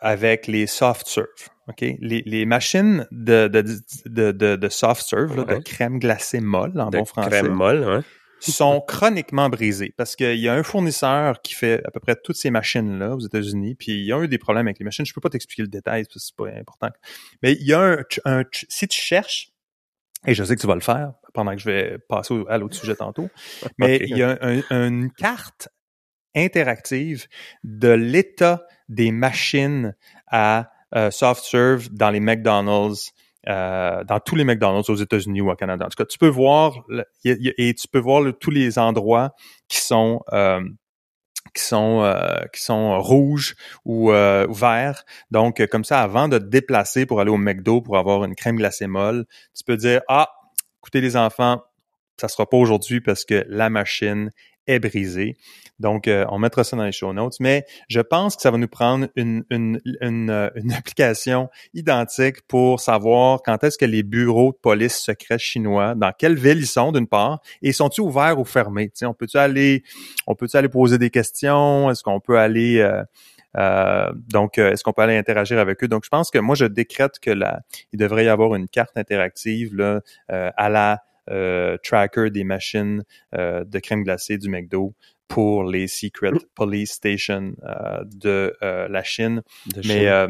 avec les soft serve. OK? Les, les machines de, de, de, de, de soft serve, de crème glacée molle en bon français. Crème molle, ouais. Sont chroniquement brisées parce qu'il y a un fournisseur qui fait à peu près toutes ces machines-là aux États-Unis, puis il y a eu des problèmes avec les machines. Je peux pas t'expliquer le détail parce que c'est pas important. Mais il y a un, un, si tu cherches et je sais que tu vas le faire pendant que je vais passer à l'autre sujet tantôt. Mais il y a une carte interactive de l'état des machines à euh, soft serve dans les McDonald's, euh, dans tous les McDonald's aux États-Unis ou au Canada. En tout cas, tu peux voir et tu peux voir tous les endroits qui sont euh, qui sont euh, qui sont rouges ou euh, verts. Donc comme ça, avant de te déplacer pour aller au McDo pour avoir une crème glacée molle, tu peux dire ah, écoutez les enfants, ça sera pas aujourd'hui parce que la machine est brisé. Donc, euh, on mettra ça dans les show notes. Mais je pense que ça va nous prendre une, une, une, euh, une application identique pour savoir quand est-ce que les bureaux de police secrets chinois, dans quelle ville ils sont d'une part, et sont-ils ouverts ou fermés? sais, on peut-tu aller, on peut aller poser des questions? Est-ce qu'on peut aller euh, euh, donc, est-ce qu'on peut aller interagir avec eux? Donc, je pense que moi, je décrète que là, il devrait y avoir une carte interactive là, à la tracker des machines de crème glacée du McDo pour les Secret Police Station euh, de euh, la Chine. Mais euh,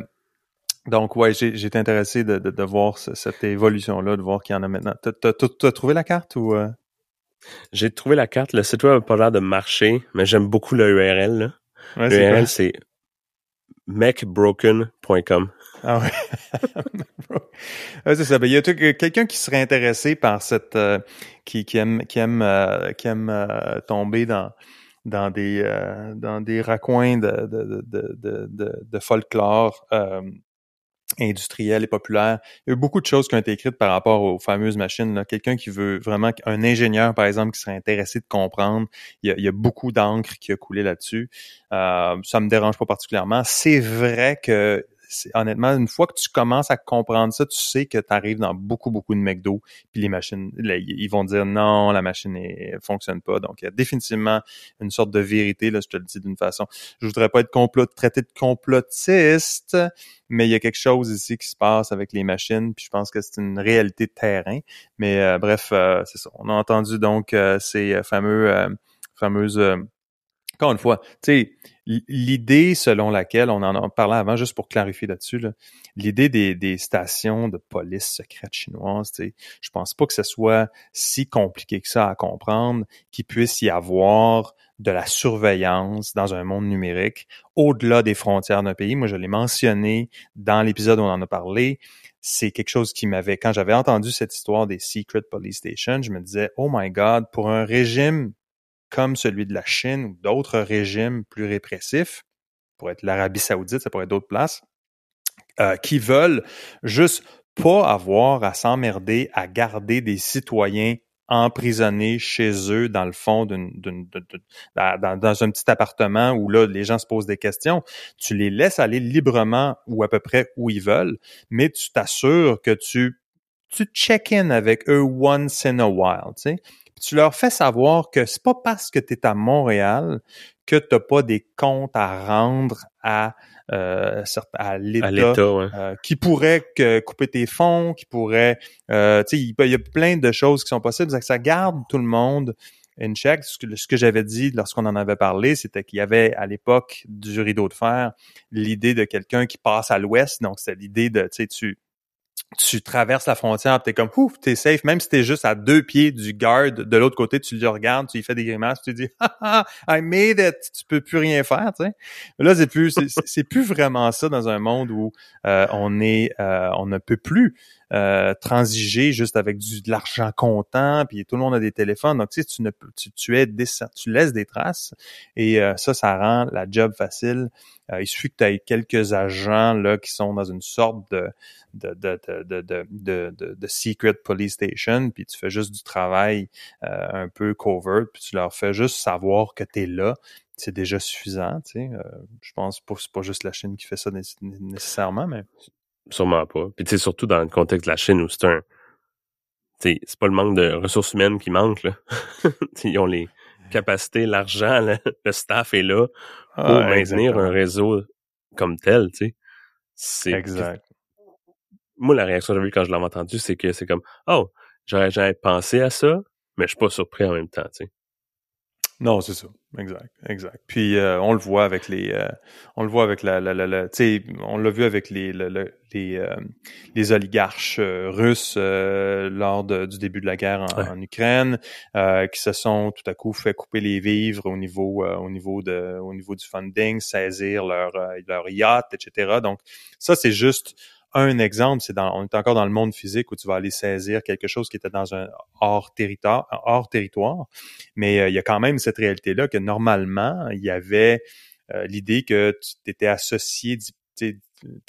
donc, ouais, j'ai été intéressé de, de, de voir cette évolution-là, de voir qu'il y en a maintenant. T'as as, trouvé la carte ou J'ai trouvé la carte. Le site web n'a pas l'air de marcher, mais j'aime beaucoup le URL. Ouais, L'URL, c'est macbroken.com. Ah oui. c'est ça. Ben, il y a quelqu'un qui serait intéressé par cette qui, qui aime qui aime qui aime tomber dans dans des euh, dans des raccoins de, de, de, de, de folklore euh, industriel et populaire. Il y a eu beaucoup de choses qui ont été écrites par rapport aux fameuses machines. Quelqu'un qui veut vraiment, un ingénieur par exemple, qui serait intéressé de comprendre, il y a, il y a beaucoup d'encre qui a coulé là-dessus. Euh, ça me dérange pas particulièrement. C'est vrai que honnêtement, une fois que tu commences à comprendre ça, tu sais que tu arrives dans beaucoup, beaucoup de McDo, puis les machines, ils vont dire non, la machine ne fonctionne pas. Donc, il y a définitivement une sorte de vérité, là, je te le dis d'une façon. Je voudrais pas être complot, traité de complotiste, mais il y a quelque chose ici qui se passe avec les machines, puis je pense que c'est une réalité de terrain. Mais euh, bref, euh, c'est ça. On a entendu donc euh, ces fameux fameuses encore une fois, tu sais, l'idée selon laquelle on en a parlé avant, juste pour clarifier là-dessus, l'idée des, stations de police tu sais, je pense pas que ce soit si compliqué que ça à comprendre qu'il puisse y avoir de la surveillance dans un monde numérique au-delà des frontières d'un pays. Moi, je l'ai mentionné dans l'épisode où on en a parlé. C'est quelque chose qui m'avait, quand j'avais entendu cette histoire des Secret Police Stations, je me disais, oh my God, pour un régime comme celui de la Chine ou d'autres régimes plus répressifs, pour être l'Arabie saoudite, ça pourrait être d'autres places, euh, qui veulent juste pas avoir à s'emmerder à garder des citoyens emprisonnés chez eux dans le fond d'une, dans, un petit appartement où là les gens se posent des questions, tu les laisses aller librement ou à peu près où ils veulent, mais tu t'assures que tu tu check-in avec eux once in a while, tu sais tu leur fais savoir que c'est pas parce que tu es à Montréal que tu n'as pas des comptes à rendre à euh, à l'État euh, qui pourrait couper tes fonds, qui pourrait, euh, tu sais, il, y a plein de choses qui sont possibles. Ça garde tout le monde in check. Ce que, ce que j'avais dit lorsqu'on en avait parlé, c'était qu'il y avait à l'époque du rideau de fer l'idée de quelqu'un qui passe à l'ouest. Donc, c'est l'idée de, tu sais, tu tu traverses la frontière, t'es comme ouf, t'es safe, même si t'es juste à deux pieds du garde de l'autre côté, tu le regardes, tu lui fais des grimaces, tu dis ah, I made it, tu peux plus rien faire, tu sais. Là, c'est plus, c'est plus vraiment ça dans un monde où euh, on est, euh, on ne peut plus euh, transiger juste avec de l'argent comptant, puis tout le monde a des téléphones, donc tu sais, tu ne tu, tu es tu laisses des traces, et ça, ça rend la job facile. il suffit que tu aies quelques agents là qui sont dans une sorte de de, de, de, de, de, secret police station, puis tu fais juste du travail euh, un peu covert, puis tu leur fais juste savoir que tu là. C'est déjà suffisant, tu. Euh, je pense pas c'est pas juste la Chine qui fait ça nécessairement, mais. Sûrement pas. Puis tu sais, surtout dans le contexte de la Chine où c'est un. c'est pas le manque de ressources humaines qui manque, là. Ils ont les capacités, l'argent, le staff est là pour ah, maintenir un réseau comme tel, tu sais. Exact moi, la réaction que j'ai eue quand je l'ai entendu, c'est que c'est comme, oh, j'aurais jamais pensé à ça, mais je suis pas surpris en même temps, tu sais. Non, c'est ça. Exact, exact. Puis euh, on le voit avec les, euh, on le voit avec la, la, la, tu sais, on l'a vu avec les, les, euh, les oligarches russes lors du début de la guerre en, Ukraine, qui se sont tout à coup fait couper les vivres au niveau, au niveau de, au niveau du funding, saisir leur, leur yacht, etc. Donc ça, c'est juste un exemple, c'est dans, on est encore dans le monde physique où tu vas aller saisir quelque chose qui était dans un hors territoire, hors territoire. Mais euh, il y a quand même cette réalité-là que normalement, il y avait euh, l'idée que tu étais associé, tu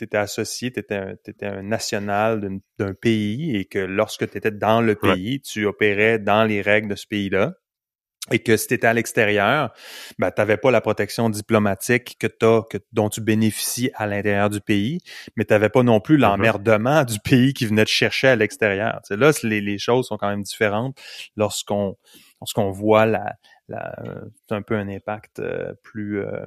étais associé, tu étais, étais, un national d'un pays et que lorsque tu étais dans le pays, tu opérais dans les règles de ce pays-là. Et que si tu étais à l'extérieur, ben, tu n'avais pas la protection diplomatique que t'as, que, dont tu bénéficies à l'intérieur du pays, mais tu n'avais pas non plus l'emmerdement du pays qui venait te chercher à l'extérieur. Là, les, les choses sont quand même différentes lorsqu'on lorsqu'on voit la, la un peu un impact euh, plus euh,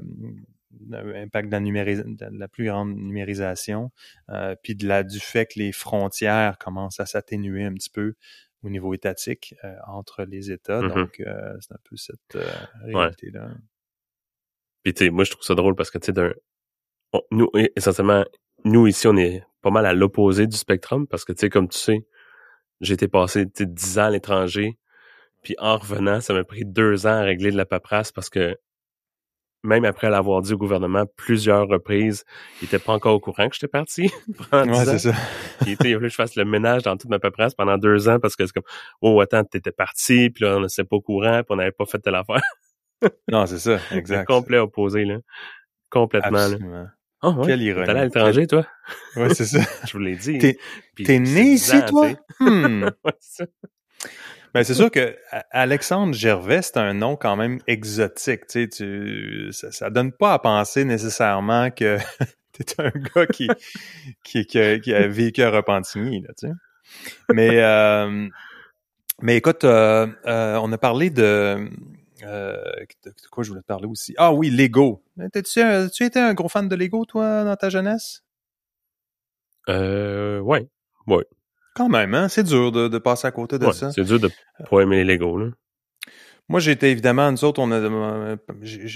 impact de la, de la, plus grande numérisation, euh, puis de la, du fait que les frontières commencent à s'atténuer un petit peu au niveau étatique euh, entre les États. Mm-hmm. Donc, euh, c'est un peu cette euh, réalité-là. Puis, tu sais, moi, je trouve ça drôle parce que, tu sais, d'un... Nous, essentiellement, nous, ici, on est pas mal à l'opposé du spectrum parce que, tu sais, comme tu sais, j'ai été passé, tu sais, 10 ans à l'étranger. Puis en revenant, ça m'a pris deux ans à régler de la paperasse parce que même après l'avoir dit au gouvernement plusieurs reprises, il était pas encore au courant que j'étais parti. ouais, c'est ça. il était, il que je fasse le ménage dans toute ma paperasse pendant deux ans parce que c'est comme, oh, attends, t'étais parti, puis là, on n'était pas au courant, puis on n'avait pas fait telle affaire. non, c'est ça, exact. complet opposé, là. Complètement, Absolument. là. Oh, ouais. Quelle ironie. T'es allé à l'étranger, toi? Ouais, c'est ça. je vous l'ai dit. T'es, né ici, toi? Hmm. ouais, ça. Ben, c'est sûr que Alexandre Gervais, c'est un nom quand même exotique. Tu sais, tu, ça, ça donne pas à penser nécessairement que t'es un gars qui, qui, qui, a, vécu à Repentigny, là, tu sais. Mais, euh, mais écoute, euh, euh, on a parlé de, euh, de, quoi je voulais te parler aussi? Ah oui, Lego. T'as-tu, tu étais un gros fan de Lego, toi, dans ta jeunesse? Euh, ouais, ouais. Quand même, hein? C'est dur de, de, passer à côté de ça. C'est dur de pas aimer les Lego, là. Moi, j'étais évidemment, nous autres, on a,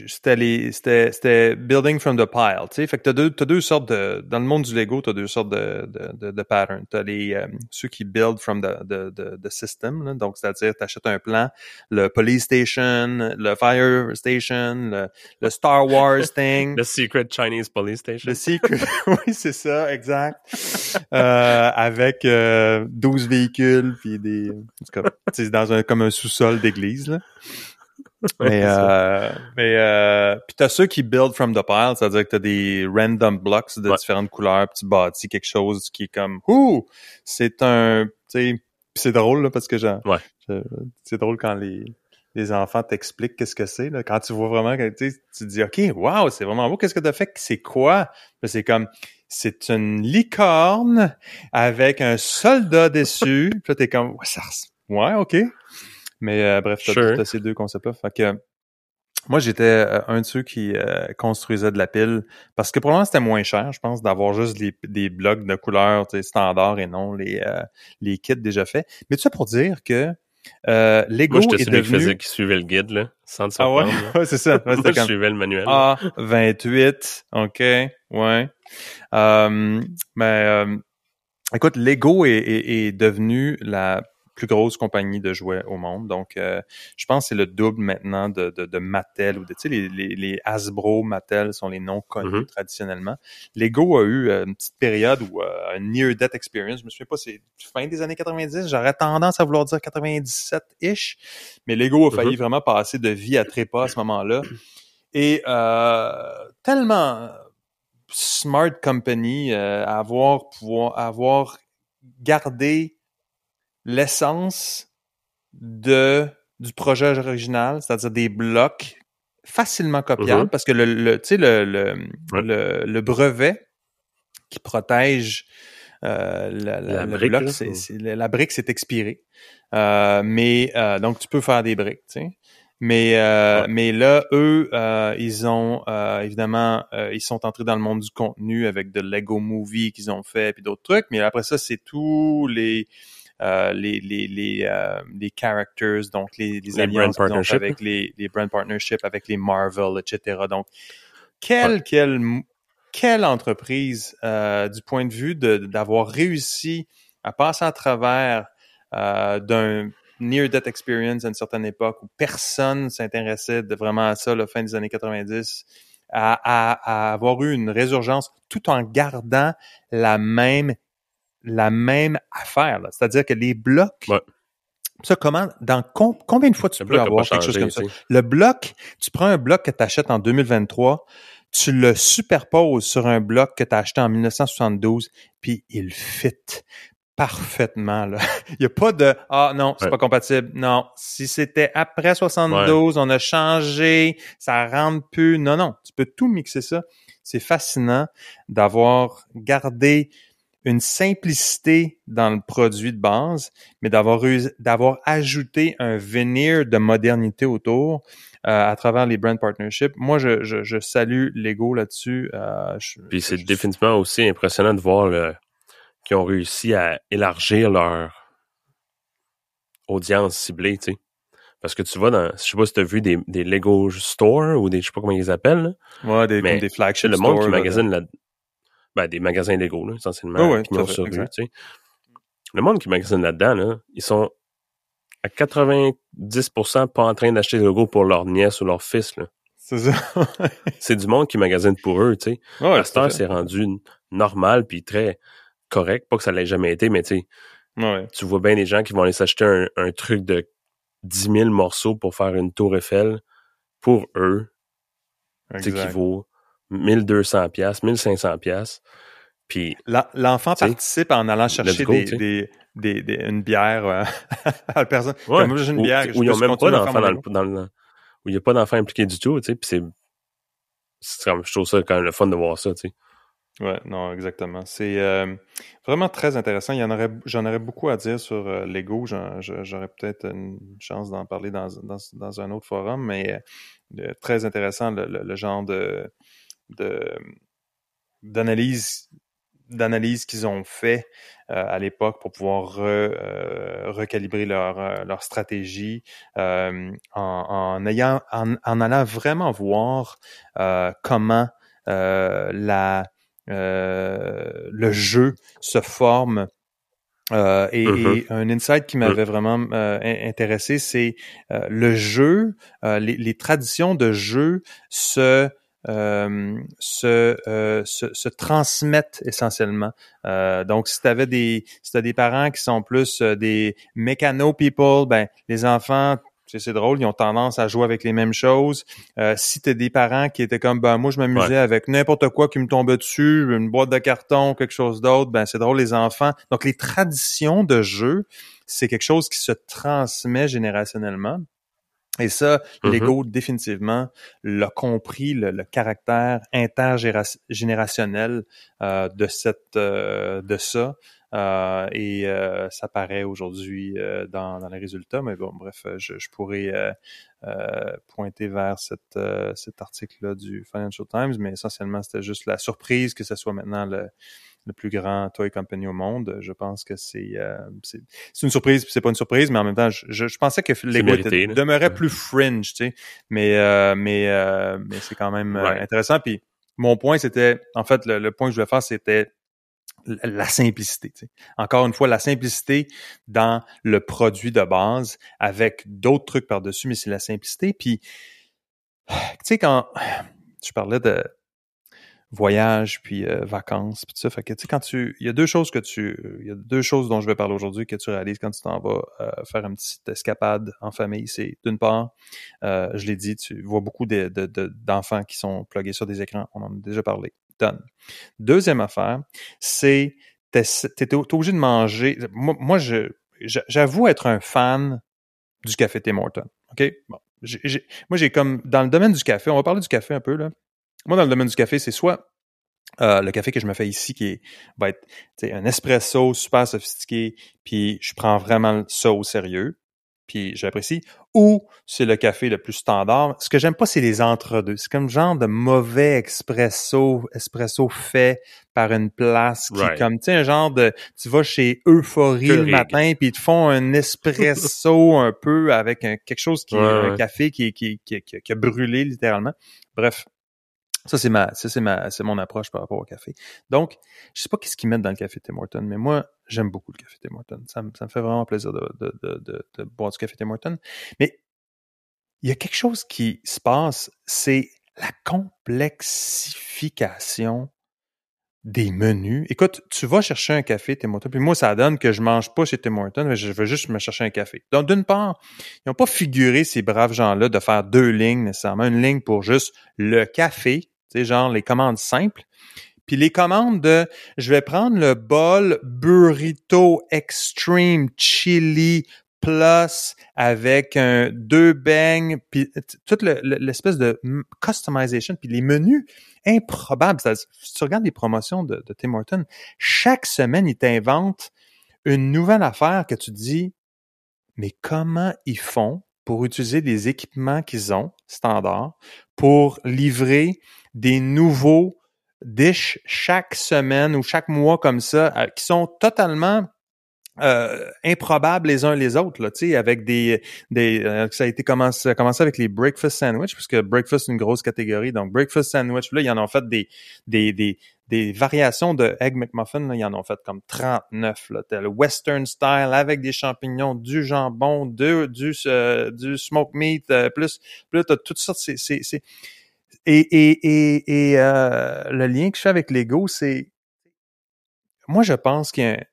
c'était les, c'était, c'était building from the pile, tu sais. Fait que t'as deux, t'as deux sortes de, dans le monde du Lego, t'as deux sortes de, de, de, de patterns. T'as les, euh, ceux qui build from the, the, the, the system, là. donc c'est-à-dire t'achètes un plan, le police station, le fire station, le, le Star Wars thing. le secret Chinese police station. Le secret, oui, c'est ça, exact. euh, avec euh, 12 véhicules puis des, c'est dans un comme un sous-sol d'église là mais euh, mais euh, puis t'as ceux qui build from the pile, c'est-à-dire que t'as des random blocks de différentes couleurs, puis tu bâtis quelque chose qui est comme ouh, c'est un, tu sais, c'est drôle là, parce que genre, ouais. c'est drôle quand les les enfants t'expliquent qu'est-ce que c'est là, quand tu vois vraiment que tu tu dis ok, wow, c'est vraiment beau, qu'est-ce que t'as fait, c'est quoi? C'est comme c'est une licorne avec un soldat dessus, puis là t'es comme ouais, ça, ouais, ok. Mais euh, bref, t'as sure. ces deux concepts-là. Fait que moi, j'étais euh, un de ceux qui euh, construisait de la pile parce que probablement c'était moins cher, je pense, d'avoir juste des, des blocs de couleurs standards et non les, les kits déjà faits. Mais tu sais, pour dire que euh, Lego Moi, est devenu... Qui, faisait, qui suivait le guide, là, sans Ah ouais? ouais c'est ça. Ouais, Moi, je suivais le manuel. Ah, 28, OK, ouais. Euh, mais écoute, Lego est, est, est devenu la plus grosse compagnie de jouets au monde. Donc, euh, je pense que c'est le double maintenant de, de, de Mattel ou de, tu sais, les, les, les, Hasbro, Mattel sont les noms connus mm-hmm. traditionnellement. Lego a eu euh, une petite période où euh, un near-death experience, je me souviens pas, c'est fin des années 90, j'aurais tendance à vouloir dire 97-ish, mais Lego a failli mm-hmm. vraiment passer de vie à trépas à ce moment-là. Et euh, tellement smart company euh, à avoir pouvoir avoir gardé l'essence de du projet original, c'est-à-dire des blocs facilement copiables, mm -hmm. parce que le, le tu sais le le, ouais. le, le brevet qui protège euh, la, la, la, brique, bloc, la brique c'est expiré, euh, mais euh, donc tu peux faire des briques, tu sais. Mais euh, ouais. mais là, eux, euh, ils ont euh, évidemment, euh, ils sont entrés dans le monde du contenu avec de Lego Movie qu'ils ont fait puis d'autres trucs. Mais après ça, c'est tous les euh, les les les, euh, les characters, donc les, les, les alliances donc, avec les, les brand partnerships avec les Marvel, etc. Donc, quelle ouais. quelle quelle entreprise euh, du point de vue de d'avoir réussi à passer à travers euh, d'un near-death experience à une certaine époque où personne s'intéressait vraiment à ça, la fin des années 90, à, à, à, avoir eu une résurgence tout en gardant la même la même affaire. C'est-à-dire que les blocs, ouais. ça comment, dans com combien de fois tu le peux avoir quelque chose comme ça? Le bloc, tu prends un bloc que tu achètes en 2023, tu le superposes sur un bloc que tu as acheté en 1972, puis il fit. parfaitement. Là. Il n'y a pas de Ah non, c'est Ouais. pas compatible. Non. Si c'était après 72, on a changé, ça rentre plus. Non, non. Tu peux tout mixer ça. C'est fascinant d'avoir gardé une simplicité dans le produit de base, mais d'avoir d'avoir ajouté un veneer de modernité autour euh, à travers les brand partnerships. Moi, je, je, je salue Lego là-dessus. Euh, Puis c'est définitivement aussi impressionnant de voir qu'ils ont réussi à élargir leur audience ciblée, tu sais. Parce que tu vas dans, je sais pas si tu as vu des, des Lego Store ou des, je sais pas comment ils les appellent, là. Ouais, des, Mais comme des flagship le monde qui là, magasine la, ben, des magasins Lego, là, essentiellement, Ouais, ouais, pignon sur rue, tu sais. Le monde qui magasine là-dedans, là, ils sont à 90% pas en train d'acheter des Lego pour leur nièce ou leur fils, là. C'est ça. C'est du monde qui magasine pour eux, tu sais. ouais, heure, fait. c'est rendu normal puis très correct. Pas que ça l'ait jamais été, mais tu sais, Ouais. tu vois bien des gens qui vont aller s'acheter un, un truc de 10 000 morceaux pour faire une tour Eiffel pour eux, tu sais, qui vaut 1200 pièces, 1500 pièces. Puis L'enfant participe en allant chercher go, des, des, des, des- une bière euh, à la personne. ouais, Comme moi, j'ai une bière. où ils même pas mon dans le, dans le- où il y a pas d'enfants impliqués du tout, tu sais, puis c'est c'est comme je trouve ça quand même le fun de voir ça, tu sais. Ouais, non, exactement. C'est euh, vraiment très intéressant. Il y en aurait, j'en aurais beaucoup à dire sur euh, Lego. J'aurais peut-être une chance d'en parler dans, dans, dans un autre forum, mais euh, très intéressant le, le- le genre de- d'analyse d'analyse qu'ils ont fait euh, à l'époque pour pouvoir re- euh, recalibrer leur, euh, leur stratégie euh, en, en ayant en, en allant vraiment voir euh, comment euh, la euh, le jeu se forme euh, et, et un insight qui m'avait vraiment euh, in- intéressé, c'est euh, le jeu, euh, les, les traditions de jeu se euh, se, euh, se se transmettent essentiellement. Euh, donc, si tu avais des si t'as des parents qui sont plus euh, des mécano people, ben les enfants c'est drôle, ils ont tendance à jouer avec les mêmes choses. Euh, si t'as des parents qui étaient comme ben moi je m'amusais avec n'importe quoi qui me tombait dessus, une boîte de carton, quelque chose d'autre, ben c'est drôle les enfants. Donc les traditions de jeu, c'est quelque chose qui se transmet générationnellement. Et ça, Mhm. Lego définitivement l'a compris le, le caractère intergénérationnel euh, de cette euh, de ça. Euh, et euh, ça paraît aujourd'hui euh, dans, dans les résultats. Mais bon, bref, je, je pourrais euh, euh, pointer vers cette, euh, cet article-là du Financial Times, mais essentiellement, c'était juste la surprise que ce soit maintenant le, le plus grand toy company au monde. Je pense que c'est euh, c'est c'est une surprise, puis c'est pas une surprise, mais en même temps, je, je, je pensais que Lego était- demeurait plus fringe, tu sais, mais euh, mais euh, mais c'est quand même euh, Ouais. intéressant. Puis mon point, c'était en fait le, le point que je voulais faire, c'était la simplicité. Encore une fois, la simplicité dans le produit de base avec d'autres trucs par-dessus, mais c'est la simplicité. Puis, tu sais, quand je parlais de voyage, puis euh, vacances, puis tout ça, fait que, tu sais, quand tu... Il y a deux choses que tu... Il y a deux choses dont je vais parler aujourd'hui que tu réalises quand tu t'en vas euh, faire une petite escapade en famille. C'est, d'une part, euh, je l'ai dit, tu vois beaucoup de- de- d'enfants qui sont plugués sur des écrans. On en a déjà parlé. Done. Deuxième affaire, c'est t'es t'es obligé de manger. Moi, moi, je j'a- j'avoue être un fan du café Tim Hortons. OK? Bon. Moi, j'ai comme dans le domaine du café, on va parler du café un peu là. Moi, dans le domaine du café, c'est soit euh, le café que je me fais ici qui est, va être un espresso super sophistiqué, puis je prends vraiment ça au sérieux, puis j'apprécie, ou c'est le café le plus standard. Ce que j'aime pas, c'est les entre-deux. C'est comme genre de mauvais expresso, espresso fait par une place qui est comme, tu sais, un genre de, tu vas chez Euphorie le matin, puis ils te font un espresso un peu avec un- quelque chose qui est Ouais, un ouais. café qui, qui, qui, qui, qui a brûlé littéralement. Bref, ça, c'est ma, ça, c'est ma, c'est mon approche par rapport au café. Donc, je sais pas qu'est-ce qu'ils mettent dans le café Tim mais moi, j'aime beaucoup le café Tim. Ça, me- ça me fait vraiment plaisir de, de, de, de, boire du café Tim. Mais il y a quelque chose qui se passe, c'est la complexification des menus. Écoute, tu vas chercher un café Tim puis moi, ça donne que je mange pas chez Tim Hortons, mais je veux juste me chercher un café. Donc, d'une part, ils n'ont pas figuré, ces braves gens-là, de faire deux lignes nécessairement. Une ligne pour juste le café, tu sais, genre les commandes simples, Puis les commandes de je vais prendre le bol burrito extreme chili plus avec un deux beignes puis toute le- le- l'espèce de customization puis les menus improbables. Si tu regardes les promotions de, Tim Hortons, chaque semaine ils t'inventent une nouvelle affaire que tu dis mais comment ils font pour utiliser les équipements qu'ils ont standards pour livrer des nouveaux dish chaque semaine ou chaque mois comme ça, euh, qui sont totalement euh, improbables les uns les autres, là, avec des, des euh, ça a été commencé, commencé avec les breakfast sandwich, puisque breakfast c'est une grosse catégorie, donc breakfast sandwich, là, ils en ont fait des, des, des, des variations de Egg McMuffin, là, ils en ont fait comme 39, là, le western style avec des champignons, du jambon, de, du, euh, du smoke meat, plus, plus t'as toutes sortes, c'est, c'est, c'est, et, et, et, et euh, le lien que je fais avec Lego, c'est, moi, je pense qu'il y a un-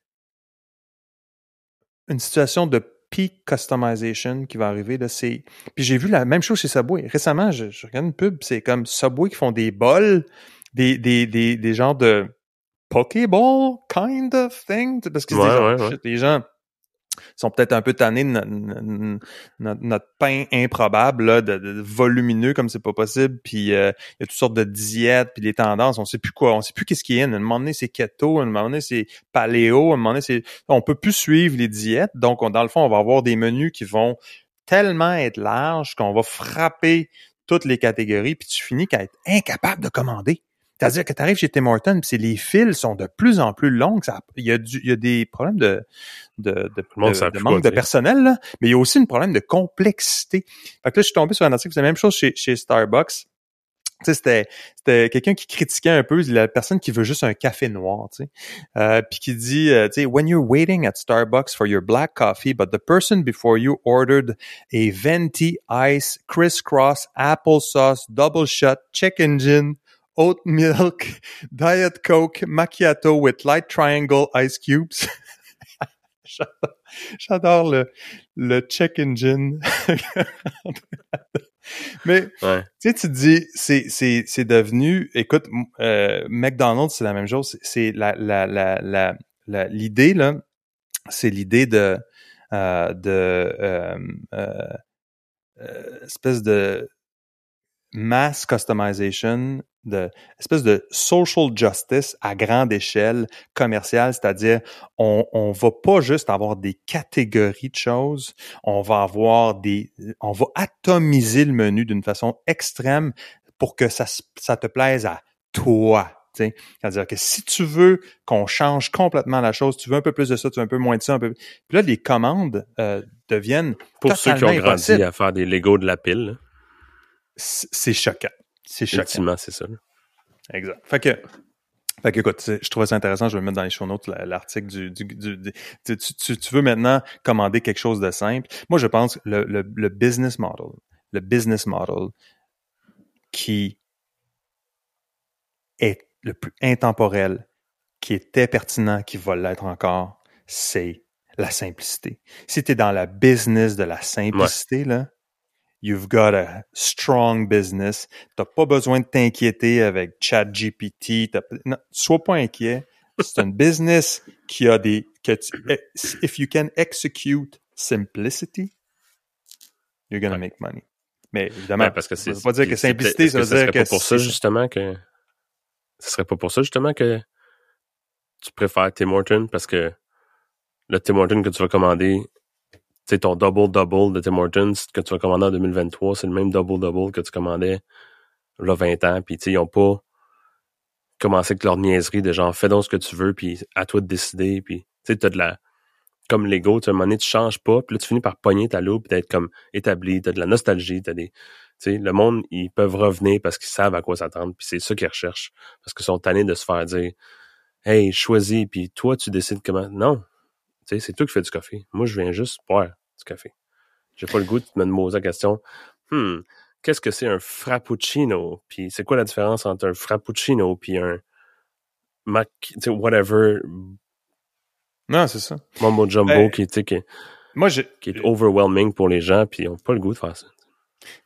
une situation de peak customization qui va arriver. Là, c'est... Puis j'ai vu la même chose chez Subway. Récemment, je, je regarde une pub, c'est comme Subway qui font des bols, des, des, des, des genres de Pokéball kind of thing. Parce que Ouais, c'est des gens, ouais, ouais. shit, les gens sont peut-être un peu tannés de notre, pain improbable, là, de, de volumineux comme c'est pas possible. Puis euh, il y a toutes sortes de diètes, puis des tendances. On sait plus quoi, on sait plus qu'est-ce qui est. À un moment donné, c'est keto, à un moment donné, c'est paléo, à un moment donné, c'est... On peut plus suivre les diètes. Donc, on- dans le fond, on va avoir des menus qui vont tellement être larges qu'on va frapper toutes les catégories, puis tu finis qu'à être incapable de commander. C'est-à-dire que tu arrives chez Tim Hortons, puis c'est- les fils sont de plus en plus longs. Il y, a du- il y a des problèmes de, de, de, de- manque de personnel, là, mais il y a aussi un problème de complexité. Fait que là, je suis tombé sur un article, c'est la même chose chez, chez Starbucks. C'était quelqu'un qui critiquait un peu la personne qui veut juste un café noir, tu sais. Euh, puis qui dit, euh, tu sais, when you're waiting at Starbucks for your black coffee, but the person before you ordered a venti ice, crisscross, applesauce, double shot, chicken gin, oat milk, diet coke, macchiato with light triangle ice cubes. J'adore- le, le check engine. Mais Ouais. tu sais, tu te dis, c'est, c'est, c'est devenu, écoute, euh, McDonald's, c'est la même chose. C'est- la, la, la, la, l'idée, là, c'est l'idée de, euh, de, euh, euh, espèce de mass customization, de espèce de social justice à grande échelle commerciale, c'est-à-dire on on va pas juste avoir des catégories de choses, on va avoir des on va atomiser le menu d'une façon extrême pour que ça ça te plaise à toi. C'est-à-dire que si tu veux qu'on change complètement la chose, tu veux un peu plus de ça, tu veux un peu moins de ça, un peu. Puis là, les commandes euh, deviennent Pour ceux qui ont grandi impossibles. à faire des Lego de la pile, là. C'est choquant. C'est choquant. ultimement, c'est ça. Exact. Fait que, fait que écoute, je trouvais ça intéressant, je vais mettre dans les show notes, la- l'article du, du, du- du- tu, tu- tu- tu veux maintenant commander quelque chose de simple. Moi, je pense que le, le, le business model, le business model qui est le plus intemporel, qui était pertinent, qui va l'être encore, c'est la simplicité. Si tu es dans la business de la simplicité, là, you've got a strong business. T'as pas besoin de t'inquiéter avec ChatGPT. Non, sois pas inquiet. C'est un business qui a des, que tu- eh, if you can execute simplicity, you're gonna Ouais. make money. Mais évidemment, Ouais, parce que ça veut pas dire que simplicité, ça veut ce dire serait que pas pour ça justement que. Ce serait pas pour ça justement que tu préfères Tim Hortons parce que le Tim Hortons que tu vas commander, sais, ton double-double de Tim Hortons que tu vas commander en 2023, c'est le même double-double que tu commandais là 20 ans. Puis, tu ils ont pas commencé avec leur niaiserie de genre, fais donc ce que tu veux, puis à toi de décider. Puis, tu sais, t'as de la. Comme Lego, tu sais, à un moment donné, tu changes pas, puis là, tu finis par pogner ta loupe, d'être comme établi, t'as de la nostalgie, t'as des. Tu sais, le monde, ils peuvent revenir parce qu'ils savent à quoi s'attendre, puis c'est ça qu'ils recherchent. Parce qu'ils sont tannés de se faire dire Hey, choisis, puis toi, tu décides comment. Non. Tu sais, c'est toi qui fais du café. Moi, je viens juste boire du café. J'ai pas le goût de me poser la question Hmm, qu'est-ce que c'est un frappuccino? Puis c'est quoi la différence entre un frappuccino puis un mac, tu sais, whatever, non, c'est ça. mumbo jumbo Ben, qui, qui, Moi, je, qui est overwhelming pour les gens, puis ils ont pas le goût de faire ça.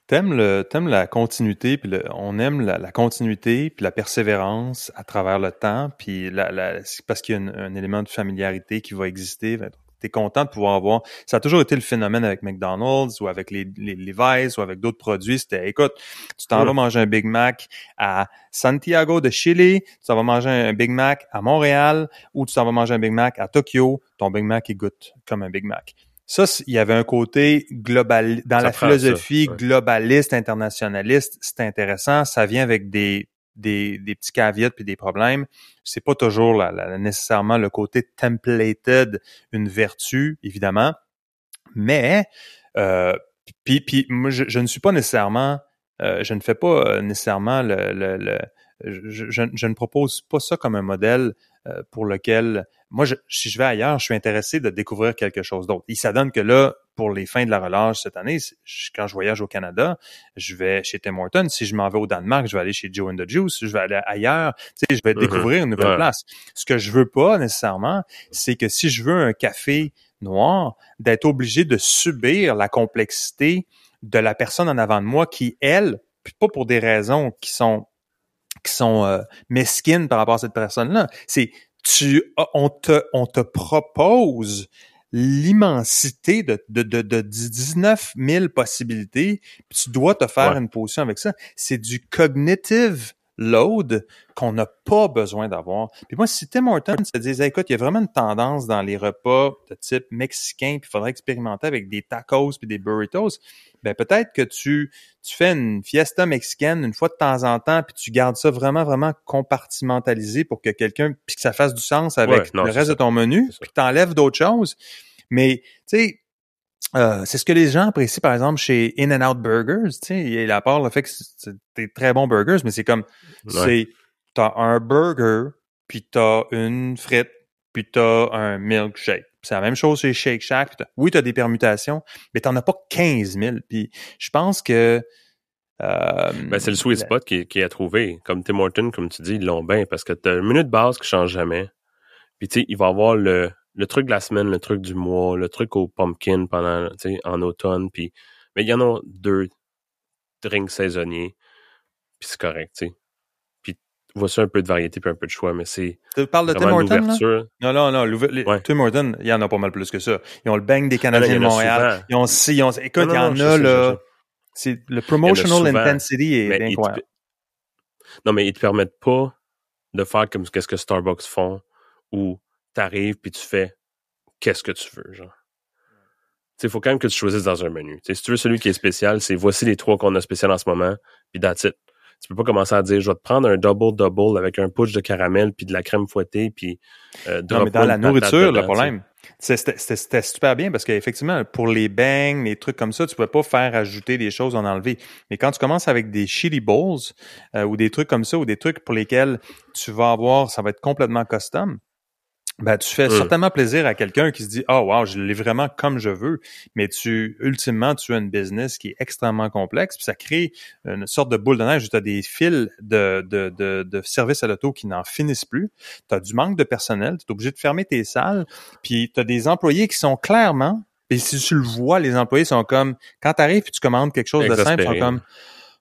T'aimes le, t'aimes la continuité, puis le- on aime la, la continuité, puis la persévérance à travers le temps, puis la, la, parce qu'il y a un, un élément de familiarité qui va exister. Ben, T'es content de pouvoir avoir. Ça a toujours été le phénomène avec McDonald's ou avec les, les Levi's ou avec d'autres produits. C'était, écoute, tu t'en Ouais. vas manger un Big Mac à Santiago de Chili, tu t'en vas manger un Big Mac à Montréal ou tu t'en vas manger un Big Mac à Tokyo. Ton Big Mac, il goûte comme un Big Mac. Ça, il y avait un côté global dans Ça la philosophie ça, ouais. globaliste, internationaliste. C'est intéressant. Ça vient avec des, des, des petits caveats puis des problèmes. C'est pas toujours la- la- nécessairement le côté templated, une vertu, évidemment. Mais, euh, puis, puis moi, je, je ne suis pas nécessairement, euh, je ne fais pas euh, nécessairement le, le, le- je, je, je ne propose pas ça comme un modèle euh, pour lequel moi, je, si je vais ailleurs, je suis intéressé de découvrir quelque chose d'autre. Il s'adonne que là, pour les fins de la relâche cette année, je- quand je voyage au Canada, je vais chez Tim Hortons. Si je m'en vais au Danemark, je vais aller chez Joe and the Juice. Je vais aller ailleurs. Tu sais, je vais Mhm. découvrir une nouvelle Ouais. place. Ce que je veux pas nécessairement, c'est que si je veux un café noir, d'être obligé de subir la complexité de la personne en avant de moi qui, elle, pas pour des raisons qui sont qui sont euh, mesquines par rapport à cette personne-là. C'est tu on te on te propose l'immensité de, de, de, de 19 000 possibilités, puis tu dois te faire Ouais. une position avec ça. C'est du cognitive load qu'on n'a pas besoin d'avoir. Puis moi, si Tim Hortons se disait, écoute, il y a vraiment une tendance dans les repas de type mexicain, puis il faudrait expérimenter avec des tacos puis des burritos, ben peut-être que tu, tu fais une fiesta mexicaine une fois de temps en temps, puis tu gardes ça vraiment, vraiment compartimentalisé pour que quelqu'un, puis que ça fasse du sens avec Ouais, non, le reste ça. de ton menu, puis que t'enlèves d'autres choses. Mais, tu sais, euh, c'est ce que les gens apprécient, par exemple, chez In-N-Out Burgers. Tu sais, a à part le fait que c'est des très bons burgers, mais c'est comme, Ouais. c'est, t'as un burger, puis t'as une frite, puis t'as un milkshake. C'est la même chose chez Shake Shack. oui, t'as des permutations, mais t'en as pas 15 000. Puis je pense que... euh, Ben, c'est le sweet spot qui, à trouver. Comme Tim Hortons, comme tu dis, ils l'ont bien parce que t'as une minute de base qui change jamais. Puis tu sais, il va avoir le, le truc de la semaine, le truc du mois, le truc au pumpkin pendant, tu sais, en automne. Puis, mais il y en a deux drinks saisonniers. Puis c'est correct, tu sais. Puis voici un peu de variété puis un peu de choix, mais c'est Tu parles de Tim l'ouverture. Non, non, non. l'ouver- les- Ouais. Tim Hortons, il y en a pas mal plus que ça. Ils ont le bang des Ah Canadiens y de Montréal. Ils ont si, ils ont, écoute, Non, il y en a, là. C'est, le promotional intensity est ils te- incroyable. Non, mais ils te permettent pas de faire comme qu'est-ce que Starbucks font où t'arrives puis tu fais qu'est-ce que tu veux, genre? Tu sais, il faut quand même que tu choisisses dans un menu. Si tu veux celui qui est spécial, c'est voici les trois qu'on a spécial en ce moment, puis that's it. Tu peux pas commencer à dire, je vais te prendre un double-double avec un punch de caramel puis de la crème fouettée puis euh, Non, mais dans la nourriture, le problème, c'était super bien parce qu'effectivement, pour les bangs, les trucs comme ça, tu pouvais pas faire ajouter des choses, en enlever. Mais quand tu commences avec des chili bowls euh, ou des trucs comme ça ou des trucs pour lesquels tu vas avoir, ça va être complètement custom, ben, tu fais Mm. certainement plaisir à quelqu'un qui se dit, oh wow, je l'ai vraiment comme je veux. Mais tu, ultimement, tu as une business qui est extrêmement complexe, puis ça crée une sorte de boule de neige où tu as des fils de, de, de, de services à l'auto qui n'en finissent plus. Tu as du manque de personnel, tu es obligé de fermer tes salles, puis tu as des employés qui sont clairement, et si tu le vois, les employés sont comme, quand tu arrives et tu commandes quelque chose de simple, ils sont comme,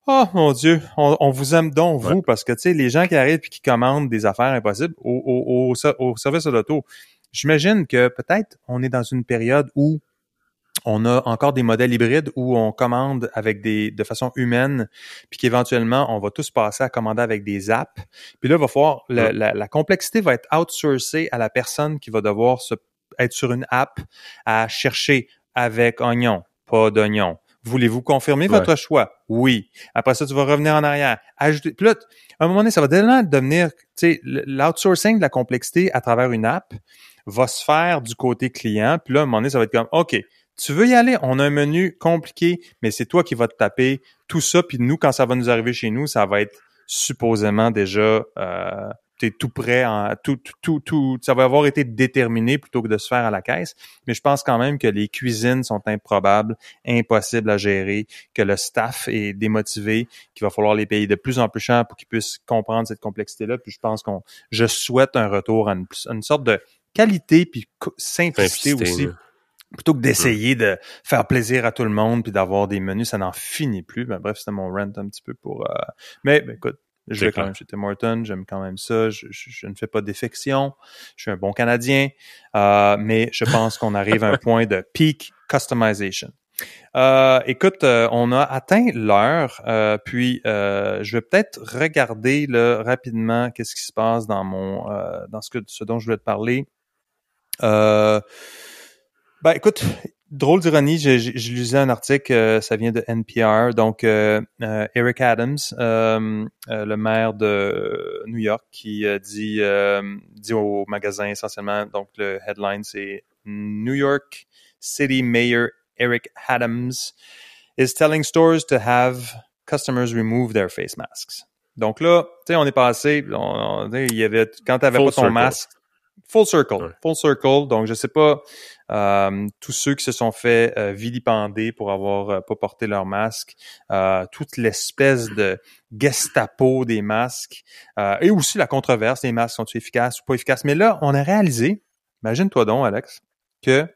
Oh mon Dieu, on, on vous aime donc, vous, parce que tu sais, les gens qui arrivent et qui commandent des affaires impossibles au, au, au, ser- au service de l'auto, j'imagine que peut-être on est dans une période où on a encore des modèles hybrides où on commande avec des de façon humaine, puis qu'éventuellement on va tous passer à commander avec des apps. Puis là, il va falloir la, la complexité va être outsourcée à la personne qui va devoir se, être sur une app à chercher avec oignon, pas d'oignon. Voulez-vous confirmer Ouais. votre choix? Oui. Après ça, tu vas revenir en arrière. Ajouter. Puis là, à un moment donné, ça va tellement devenir, tu sais, l'outsourcing de la complexité à travers une app va se faire du côté client. Puis là, à un moment donné, ça va être comme, OK, tu veux y aller? On a un menu compliqué, mais c'est toi qui vas te taper tout ça. Puis nous, quand ça va nous arriver chez nous, ça va être supposément déjà euh, t'es tout prêt, en, tout, tout, tout, tout, ça va avoir été déterminé plutôt que de se faire à la caisse. Mais je pense quand même que les cuisines sont improbables, impossibles à gérer, que le staff est démotivé, qu'il va falloir les payer de plus en plus cher pour qu'ils puissent comprendre cette complexité-là. Puis je pense qu'on, je souhaite un retour à une, à une sorte de qualité puis simplicité, Simplicité, aussi plutôt que d'essayer de faire plaisir à tout le monde puis d'avoir des menus, ça n'en finit plus. Ben, bref, c'était mon rant un petit peu pour. Euh, Mais ben, écoute, je vais quand même chez Tim Horton, j'aime quand même ça. Je, je, ne fais pas défection. Je suis un bon Canadien, euh, mais je pense qu'on arrive à un point de peak customization. Euh, écoute, euh, on a atteint l'heure, euh, puis je vais peut-être regarder là, rapidement qu'est-ce qui se passe dans mon dans ce que ce dont je voulais te parler. ben écoute, drôle d'ironie, j'ai lisé un article, ça vient de NPR, donc Eric Adams, le maire de New York, qui dit dit au magasin essentiellement, donc le headline c'est New York City Mayor Eric Adams, is telling stores to have customers remove their face masks. Donc là, tu sais, on est passé, il y avait, quand tu n'avais pas ton masque, full circle, full circle. Donc, je sais pas, euh, tous ceux qui se sont fait euh, vilipender pour avoir euh, pas porté leur masque, euh, toute l'espèce de gestapo des masques, euh, et aussi la controverse, les masques sont-ils efficaces ou pas efficaces? Mais là, on a réalisé, imagine-toi donc, Alex, que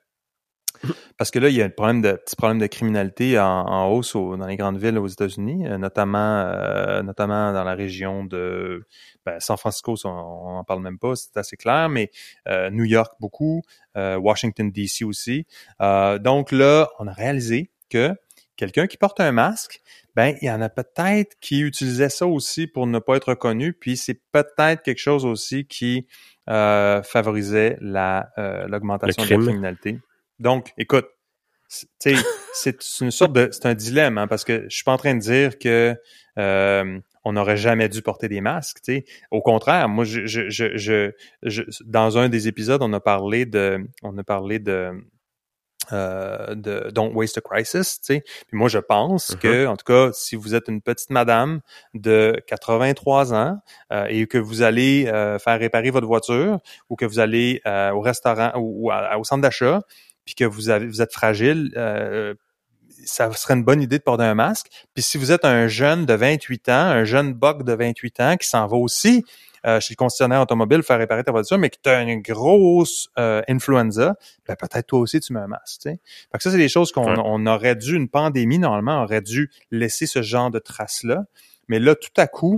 parce que là, il y a un problème de petit problème de criminalité en, hausse dans les grandes villes aux États-Unis, euh, notamment euh, notamment dans la région de ben, San Francisco, on n'en parle même pas, c'est assez clair, mais euh, New York beaucoup, Washington D.C. aussi. donc là, on a réalisé que quelqu'un qui porte un masque, ben il y en a peut-être qui utilisaient ça aussi pour ne pas être reconnu, puis c'est peut-être quelque chose aussi qui favorisait la l'augmentation de la criminalité. Donc, écoute, c'est une sorte de, c'est un dilemme, hein, parce que je suis pas en train de dire que euh, on n'aurait jamais dû porter des masques. sais. Au contraire, moi, je, je, je, je, dans un des épisodes, on a parlé de, on a parlé de, euh, de Don't Waste a Crisis. sais. Puis moi, je pense mm-hmm. que, en tout cas, si vous êtes une petite madame de 83 ans euh, et que vous allez euh, faire réparer votre voiture ou que vous allez euh, au restaurant ou, ou au centre d'achat, puis que vous avez vous êtes fragile, euh, ça serait une bonne idée de porter un masque. Puis si vous êtes un jeune de 28 ans, un jeune buck de 28 ans qui s'en va aussi euh, chez le concessionnaire automobile faire réparer ta voiture, mais que tu as une grosse euh, influenza, ben peut-être toi aussi tu mets un masque. Fait que ça, c'est des choses qu'on on aurait dû, une pandémie, normalement, aurait dû laisser ce genre de traces-là. Mais là, tout à coup,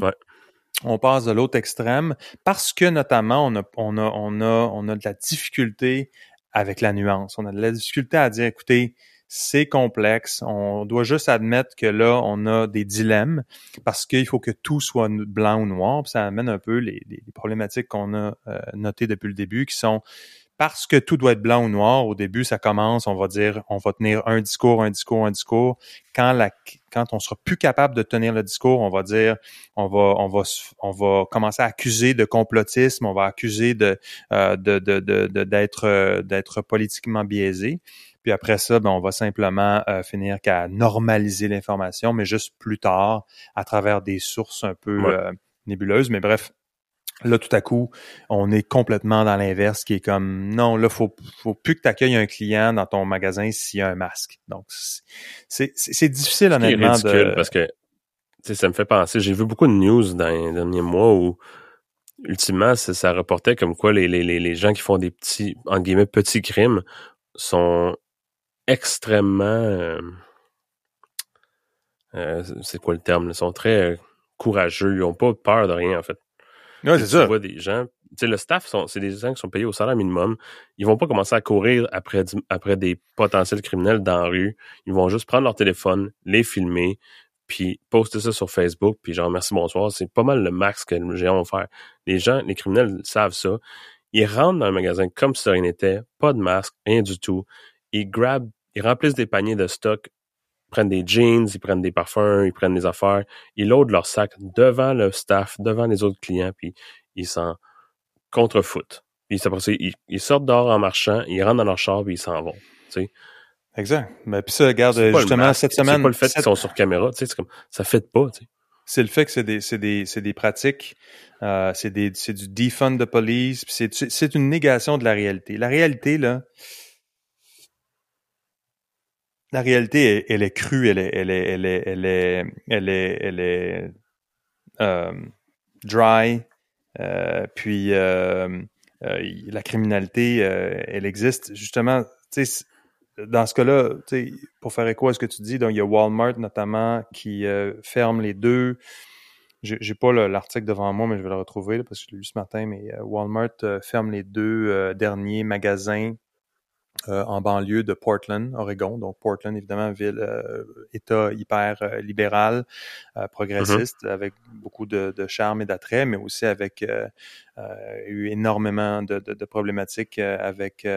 on passe de l'autre extrême parce que notamment on a, on a, on a, on a de la difficulté avec la nuance. On a de la difficulté à dire, écoutez, c'est complexe. On doit juste admettre que là, on a des dilemmes parce qu'il faut que tout soit blanc ou noir. Ça amène un peu les, les problématiques qu'on a euh, notées depuis le début, qui sont parce que tout doit être blanc ou noir, au début, ça commence, on va dire, on va tenir un discours, un discours, un discours. Quand la, quand on sera plus capable de tenir le discours, on va dire, on va, on va, on va commencer à accuser de complotisme, on va accuser de, euh, de, de, de, d'être, euh, d'être politiquement biaisé. Puis après ça, ben, on va simplement euh, finir qu'à normaliser l'information, mais juste plus tard, à travers des sources un peu nébuleuses. Mais bref, Là, tout à coup, on est complètement dans l'inverse, qui est comme non, là, faut, faut plus que tu accueilles un client dans ton magasin s'il y a un masque. Donc, c'est difficile honnêtement. C'est ridicule parce que ça me fait penser. J'ai vu beaucoup de news dans les derniers mois où ultimement, ça, reportait comme quoi les, les, les gens qui font des petits, en guillemets, petits crimes sont extrêmement euh, euh, c'est quoi le terme? Ils sont très courageux, ils n'ont pas peur de rien en fait. Ouais, c'est ça. Tu vois des gens, tu sais, le staff, sont, c'est des gens qui sont payés au salaire minimum. Ils vont pas commencer à courir après, après des potentiels criminels dans la rue. Ils vont juste prendre leur téléphone, les filmer, puis poster ça sur Facebook, puis genre merci bonsoir. C'est pas mal le max que les gens vont faire. Les gens, les criminels savent ça. Ils rentrent dans le magasin comme si rien n'était, pas de masque, rien du tout. Ils grabent, ils remplissent des paniers de stock prennent des jeans, ils prennent des parfums, ils prennent des affaires, ils loadent leur sac devant le staff, devant les autres clients, puis ils s'en contrefoutent. Puis ils, ils, sortent dehors en marchant, ils rentrent dans leur char, puis ils s'en vont. Tu sais. Exact. Mais puis ça, regarde, justement, cette semaine. C'est pas le fait qu'ils sont sur caméra, tu sais, c'est comme, ça fait pas, tu sais. C'est le fait que c'est des, c'est des, c'est des pratiques, euh, c'est du defund de police, c'est une négation de la réalité. La réalité, là, la réalité, elle, est crue, elle est, elle est, elle est, elle est, elle est, elle est euh, dry. Euh, puis euh, la criminalité, elle existe justement. Dans ce cas-là, pour faire écho à ce que tu dis, donc il y a Walmart notamment qui euh, ferme les deux. J'ai pas l'article devant moi, mais je vais le retrouver parce que je l'ai lu ce matin. Mais euh, Walmart euh, ferme les deux derniers magasins en banlieue de Portland, Oregon. Donc Portland, évidemment, ville, État hyper libéral, progressiste, mm-hmm. avec beaucoup de, charme et d'attrait, mais aussi avec eu énormément de, de problématiques avec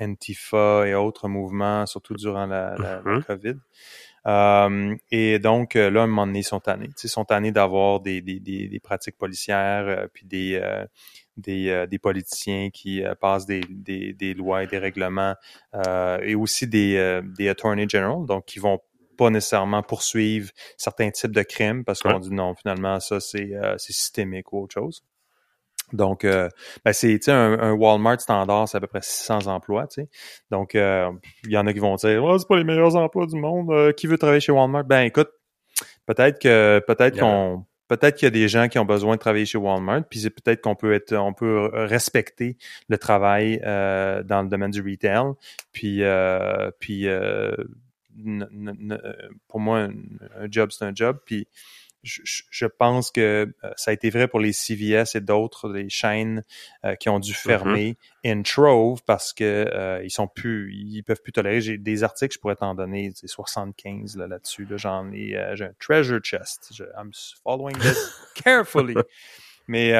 Antifa et autres mouvements, surtout durant la, la, mm-hmm. COVID. Euh, et donc, euh, là, à un moment donné, ils sont tannés. Ils sont tannés d'avoir des, des, des, des, pratiques policières, euh, puis des, euh, des, des, politiciens qui passent des, des, lois et des règlements, et aussi des, des attorney general, donc qui vont pas nécessairement poursuivre certains types de crimes parce qu'on dit non, finalement, ça, c'est systémique ou autre chose. Donc, euh, ben c'est un, un Walmart standard, c'est à peu près 600 emplois. sais. Donc, euh, il y en a qui vont dire oh, c'est pas les meilleurs emplois du monde. Euh, qui veut travailler chez Walmart? Ben, écoute, peut-être que peut-être qu'on peut-être qu'il y a des gens qui ont besoin de travailler chez Walmart, puis peut-être qu'on peut être, on peut respecter le travail euh, dans le domaine du retail, puis puis pour moi un job c'est un job, puis je, pense que euh, ça a été vrai pour les CVS et d'autres des chaînes euh, qui ont dû mm-hmm. fermer in trove parce que euh, ils sont plus ils peuvent plus tolérer. J'ai des articles je pourrais t'en donner 75 là là-dessus là, j'en ai j'ai un treasure chest. Je, I'm following this carefully. Mais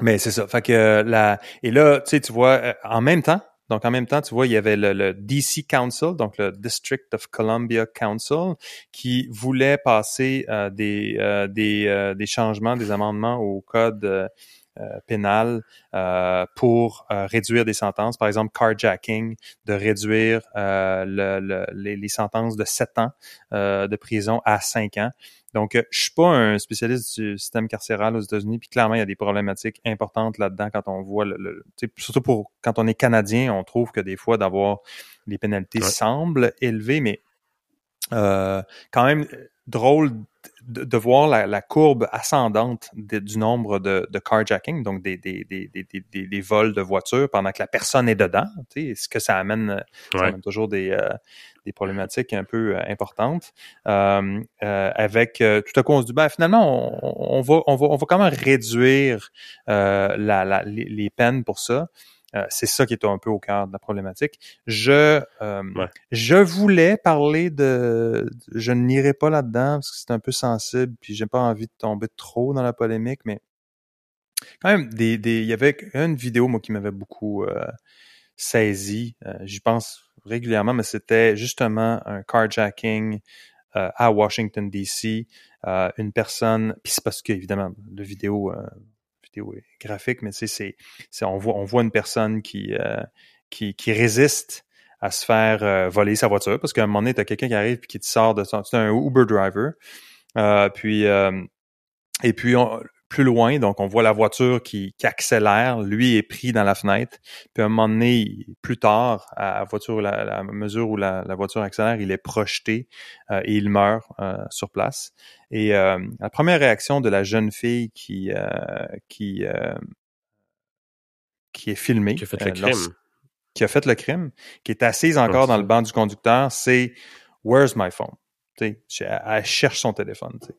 mais c'est ça. Fait que la et là tu sais tu vois en même temps donc, en même temps, tu vois, il y avait le, DC Council, donc le District of Columbia Council, qui voulait passer euh, des, euh, euh, des, changements, des amendements au code pénal pour réduire des sentences. Par exemple, carjacking, de réduire le, les, les, sentences de 7 ans de prison à 5 ans. Donc, euh, je suis pas un spécialiste du système carcéral aux États-Unis, puis clairement, il y a des problématiques importantes là-dedans quand on voit le, surtout pour quand on est canadien, on trouve que des fois d'avoir les pénalités semblent élevées, mais euh, quand même drôle de, voir la, courbe ascendante du nombre de, de carjacking, donc des, des, des, des, des vols de voitures pendant que la personne est dedans. Tu sais, ce que ça amène, ça amène toujours des, euh, des problématiques un peu euh, importantes. Euh, avec tout à coup, on se dit, ben, finalement, on, on, va, on, va, on va quand même réduire la, la, les peines pour ça. Euh, c'est ça qui est un peu au cœur de la problématique. Je euh, je voulais parler de, je n'irai pas là-dedans parce que c'est un peu sensible, puis j'ai pas envie de tomber trop dans la polémique, mais quand même, des, des, il y avait une vidéo moi qui m'avait beaucoup euh, saisi. J'y pense régulièrement, mais c'était justement un carjacking à Washington D.C. une personne, puis c'est parce que évidemment, la vidéo graphique, mais tu sais, c'est, on voit, on voit une personne qui, euh, qui, résiste à se faire euh, voler sa voiture parce qu'à un moment donné, tu quelqu'un qui arrive et qui te sort de son. C'est un Uber driver. Euh, puis et puis on, plus loin, donc on voit la voiture qui, qui, accélère, lui est pris dans la fenêtre, puis à un moment donné, plus tard, à la voiture, la, la mesure où la, la, voiture accélère, il est projeté euh, et il meurt euh, sur place. Et euh, la première réaction de la jeune fille qui qui qui est filmée, qui a fait le crime, qui a fait le crime, qui est assise encore dans le banc du conducteur, c'est Where's my phone? elle cherche son téléphone. Puis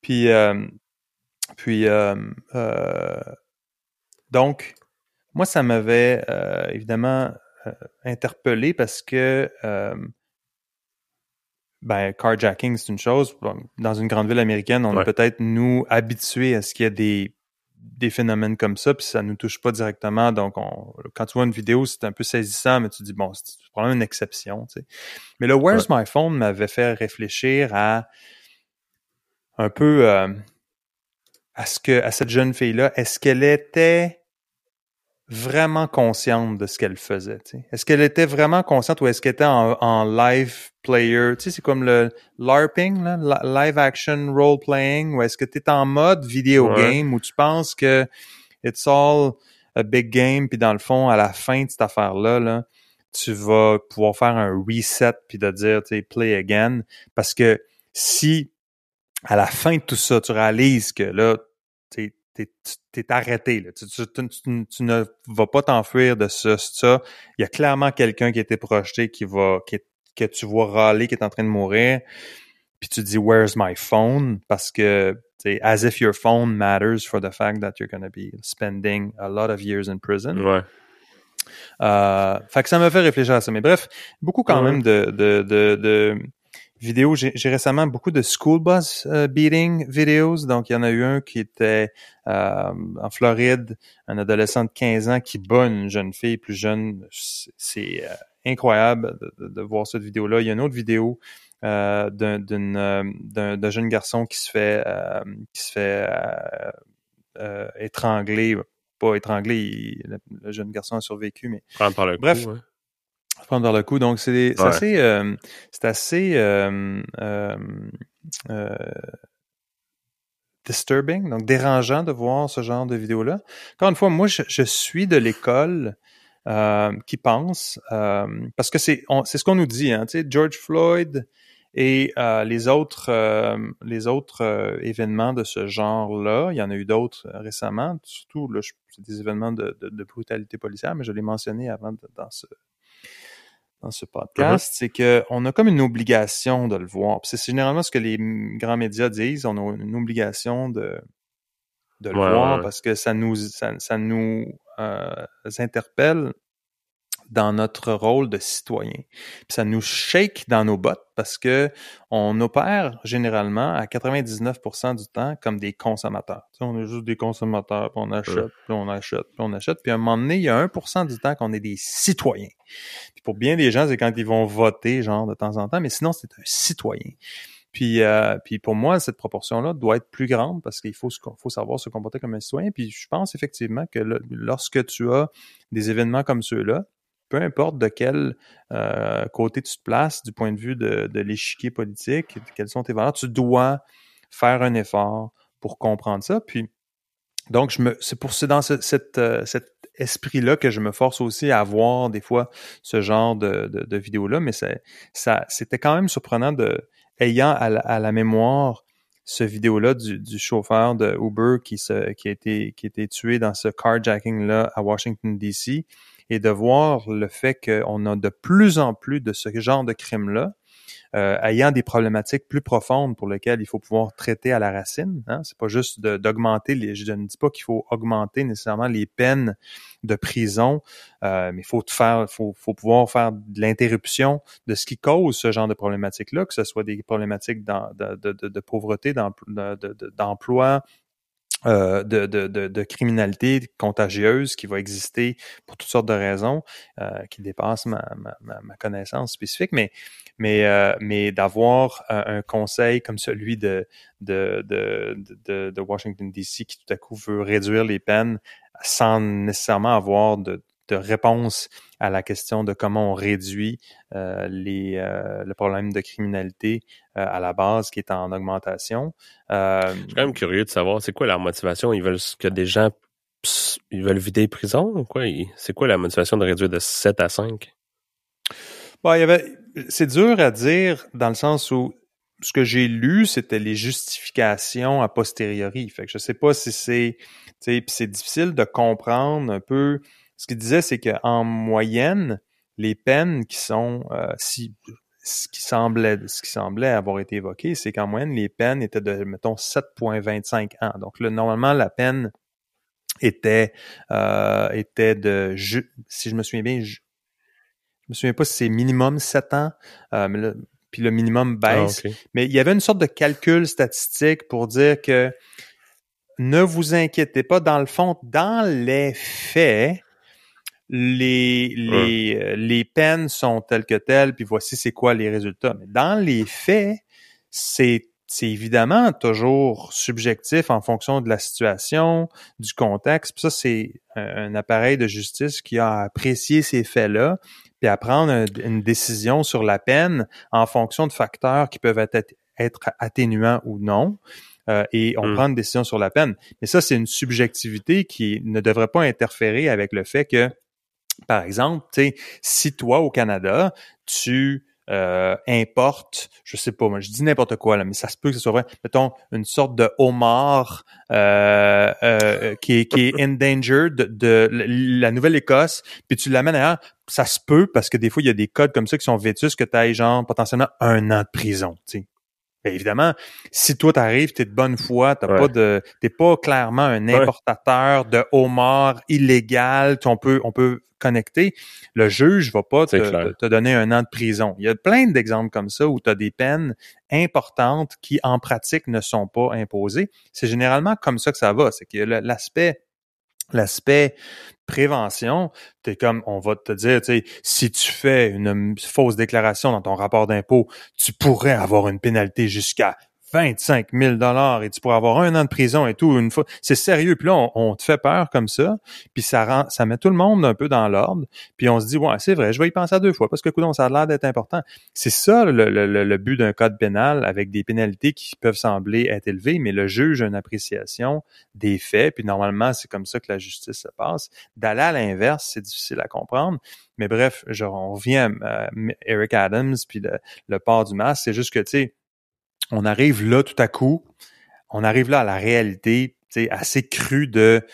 puis, euh, euh, donc, moi, ça m'avait euh, évidemment interpellé parce que ben, carjacking, c'est une chose. Dans une grande ville américaine, on est peut-être, nous, habitués à ce qu'il y a des, des phénomènes comme ça, puis ça nous touche pas directement. Donc, on, quand tu vois une vidéo, c'est un peu saisissant, mais tu dis, bon, c'est probablement une exception. Tu sais. Mais le Where's My Phone m'avait fait réfléchir à un peu à ce que à cette jeune fille là est-ce qu'elle était vraiment consciente de ce qu'elle faisait est-ce qu'elle était vraiment consciente ou est-ce qu'elle était en, live player? Tu sais c'est comme le larping là, live action role playing ou est-ce que tu es en mode vidéo game où tu penses que it's all a big game puis dans le fond à la fin de cette affaire là là tu vas pouvoir faire un reset puis de dire tu sais play again. Parce que si à la fin de tout ça, tu réalises que là, tu t'es, t'es arrêté. Là. Tu, tu, tu, tu, ne vas pas t'enfuir de ça, ça. Il y a clairement quelqu'un qui a été projeté qui va, qui, que tu vois râler, qui est en train de mourir. Puis tu dis Where's my phone? Parce que c'est as if your phone matters for the fact that you're going to be spending a lot of years in prison. Ouais. Euh, fait que ça me fait réfléchir à ça. Mais bref, beaucoup quand Ouais. même de, de, de, de vidéos. J'ai récemment beaucoup de school bus euh, beating videos. Donc, il y en a eu un qui était euh, en Floride, un adolescent de 15 ans qui bat une jeune fille plus jeune. C'est- euh, incroyable de, voir cette vidéo-là. Il y a une autre vidéo euh, d'un d'une, d'un d'un jeune garçon qui se fait qui se fait étrangler pas étrangler il- le, jeune garçon a survécu mais Prendre par le Bref. Prendre par le coup. Donc c'est c'est Ouais. assez euh, c'est assez euh, euh, euh, disturbing donc dérangeant de voir ce genre de vidéo là encore une fois moi je, je suis de l'école euh, qui pense euh, parce que c'est ce qu'on nous dit hein, tu sais George Floyd et euh, les autres euh, les autres événements de ce genre-là, il y en a eu d'autres récemment, surtout là, des événements de, de, de brutalité policière, mais je l'ai mentionné avant de- dans ce dans ce podcast, c'est que on a comme une obligation de le voir. C'est généralement ce que les grands médias disent, on a une obligation de de le Ouais, voir ouais. parce que ça nous ça, ça nous euh, interpelle dans notre rôle de citoyen. Puis ça nous shake dans nos bottes parce que on opère généralement à 99% du temps comme des consommateurs. Tu sais, on est juste des consommateurs, puis on achète, Ouais. puis on achète, puis on achète. Puis à un moment donné, il y a 1% du temps qu'on est des citoyens. Puis pour bien des gens, c'est quand ils vont voter, genre, de temps en temps, mais sinon, c'est un citoyen. Puis, euh, puis pour moi, cette proportion-là doit être plus grande parce qu'il faut, savoir se comporter comme un citoyen. Puis je pense effectivement que le- lorsque tu as des événements comme ceux-là, peu importe de quel euh, côté tu te places du point de vue de, de l'échiquier politique, quelles sont tes valeurs, tu dois faire un effort pour comprendre ça. Puis donc, je me, c'est pour c'est dans ce, euh, cet esprit-là que je me force aussi à voir des fois ce genre de, de, de vidéos-là, mais c'est- ça, c'était quand même surprenant de, ayant à la, à la mémoire ce vidéo-là du, du chauffeur de Uber qui, se, qui, a été, qui a été tué dans ce carjacking-là à Washington, D.C., et de voir le fait qu'on a de plus en plus de ce genre de crimes-là, euh, ayant des problématiques plus profondes pour lesquelles il faut pouvoir traiter à la racine. Hein? C'est pas juste d'augmenter les. Je ne dis pas qu'il faut augmenter nécessairement les peines de prison, euh, mais il faut faire, faut, faut pouvoir faire de l'interruption de ce qui cause ce genre de problématiques-là, que ce soit des problématiques de, de, de, de pauvreté, d'empl- de- de- de- d'emploi, euh, de, de, de, de criminalité contagieuse qui va exister pour toutes sortes de raisons euh, qui dépassent ma, ma, ma, connaissance spécifique, mais mais euh, mais d'avoir un, conseil comme celui de, de, de Washington DC qui tout à coup veut réduire les peines sans nécessairement avoir de, de réponse à la question de comment on réduit euh, les, euh, le problème de criminalité euh, à la base qui est en augmentation. Je suis quand même curieux de savoir, c'est quoi leur motivation? Ils veulent que des gens, pss, ils veulent vider les prisons ou quoi? C'est quoi la motivation de réduire de 7 à 5? Bon, il y avait, c'est dur à dire dans le sens où ce que j'ai lu, c'était les justifications a posteriori. Fait que je sais pas si c'est, tu sais, puis c'est difficile de comprendre un peu. Ce qu'il disait, c'est qu'en moyenne, les peines qui sont, euh, si, ce qui semblait, ce qui semblait avoir été évoqué, c'est qu'en moyenne, les peines étaient de, mettons, 7,25 ans. Donc là, normalement, la peine était, euh, était de, ju- si je me souviens bien, ju- je me souviens pas si c'est minimum 7 ans, euh, mais là, puis le minimum baisse. Ah, ok. Mais il y avait une sorte de calcul statistique pour dire que ne vous inquiétez pas, dans le fond, dans les faits, les, les, euh, les peines sont telles que telles, puis voici c'est quoi les résultats. Mais dans les faits, c'est c'est évidemment toujours subjectif en fonction de la situation, du contexte. Puis ça, c'est un, un appareil de justice qui a apprécié ces faits-là, puis à prendre un- une décision sur la peine en fonction de facteurs qui peuvent être, être atténuants ou non. Euh, et on Mm. prend une décision sur la peine. Mais ça, c'est une subjectivité qui ne devrait pas interférer avec le fait que, par exemple, si toi au Canada, tu euh, importe, je sais pas, moi je dis n'importe quoi là, mais ça se peut que ce soit vrai. Mettons une sorte de homard euh, euh, qui est qui est endangered de, de la Nouvelle-Écosse, puis tu l'amènes ailleurs, ça se peut parce que des fois il y a des codes comme ça qui sont vétus que tu as genre potentiellement un an de prison, tu. Ben, évidemment, si toi t'arrives, t'es de bonne foi, t'as Ouais. pas de, t'es pas clairement un Ouais. importateur de homard illégal, on peut, on peut connecter. Le juge va pas te, te- te donner un an de prison. Il y a plein d'exemples comme ça où tu as des peines importantes qui, en pratique, ne sont pas imposées. C'est généralement comme ça que ça va. C'est que l'aspect l'aspect prévention, t'es comme, on va te dire, tu sais, si tu fais une fausse déclaration dans ton rapport d'impôt, tu pourrais avoir une pénalité jusqu'à 25 000 dollars et tu pourrais avoir un an de prison et tout une fois. C'est sérieux. Puis là, on, te fait peur comme ça, puis ça rend, ça met tout le monde un peu dans l'ordre. Puis on se dit, ouais, c'est vrai, je vais y penser à deux fois parce que, coudonc, ça a l'air d'être important. C'est ça le, le- le- le but d'un code pénal avec des pénalités qui peuvent sembler être élevées, mais le juge a une appréciation des faits, puis normalement, c'est comme ça que la justice se passe. D'aller à l'inverse, c'est difficile à comprendre. Mais bref, genre, on revient à euh, Eric Adams, puis le, le port du masque, c'est juste que, tu sais, on arrive là tout à coup, on arrive là à la réalité, assez crue de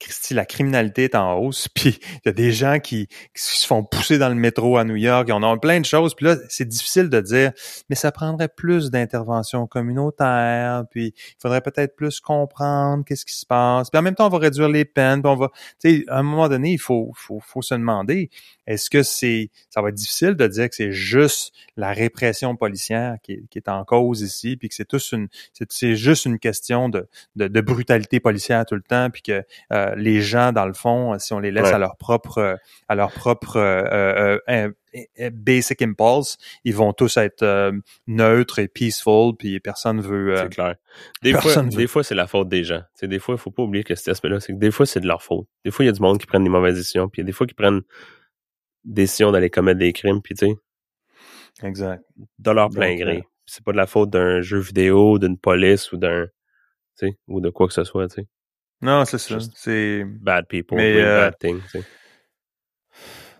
Christy, la criminalité est en hausse, puis il y a des gens qui, se font pousser dans le métro à New York, et on a plein de choses, puis là, c'est difficile de dire, mais ça prendrait plus d'intervention communautaire, puis il faudrait peut-être plus comprendre qu'est-ce qui se passe, puis en même temps, on va réduire les peines, puis on va, tu sais, à un moment donné, il faut, faut, faut se demander, est-ce que c'est, ça va être difficile de dire que c'est juste la répression policière qui est, qui est en cause ici, puis que c'est tous une, c'est, juste une question de, de, de brutalité policière tout le temps, puis que euh, les gens, dans le fond, si on les laisse Ouais. à leur propre, à leur propre euh, euh, euh, euh, basic impulse, ils vont tous être euh, neutres et peaceful, puis personne veut. euh, C'est clair. Des fois, veut. des fois c'est la faute des gens. Des fois, il faut pas oublier que cet aspect-là, c'est que des fois, c'est de leur faute. Des fois, il y a du monde qui prennent des mauvaises décisions, puis il y a des fois qui prennent des décisions d'aller commettre des crimes, puis tu sais, exact. de leur plein Donc, gré. euh, C'est pas de la faute d'un jeu vidéo, d'une police ou d'un, tu sais, ou de quoi que ce soit, tu sais. Non, c'est ça. C'est Bad people, Mais, euh, bad things, tu sais.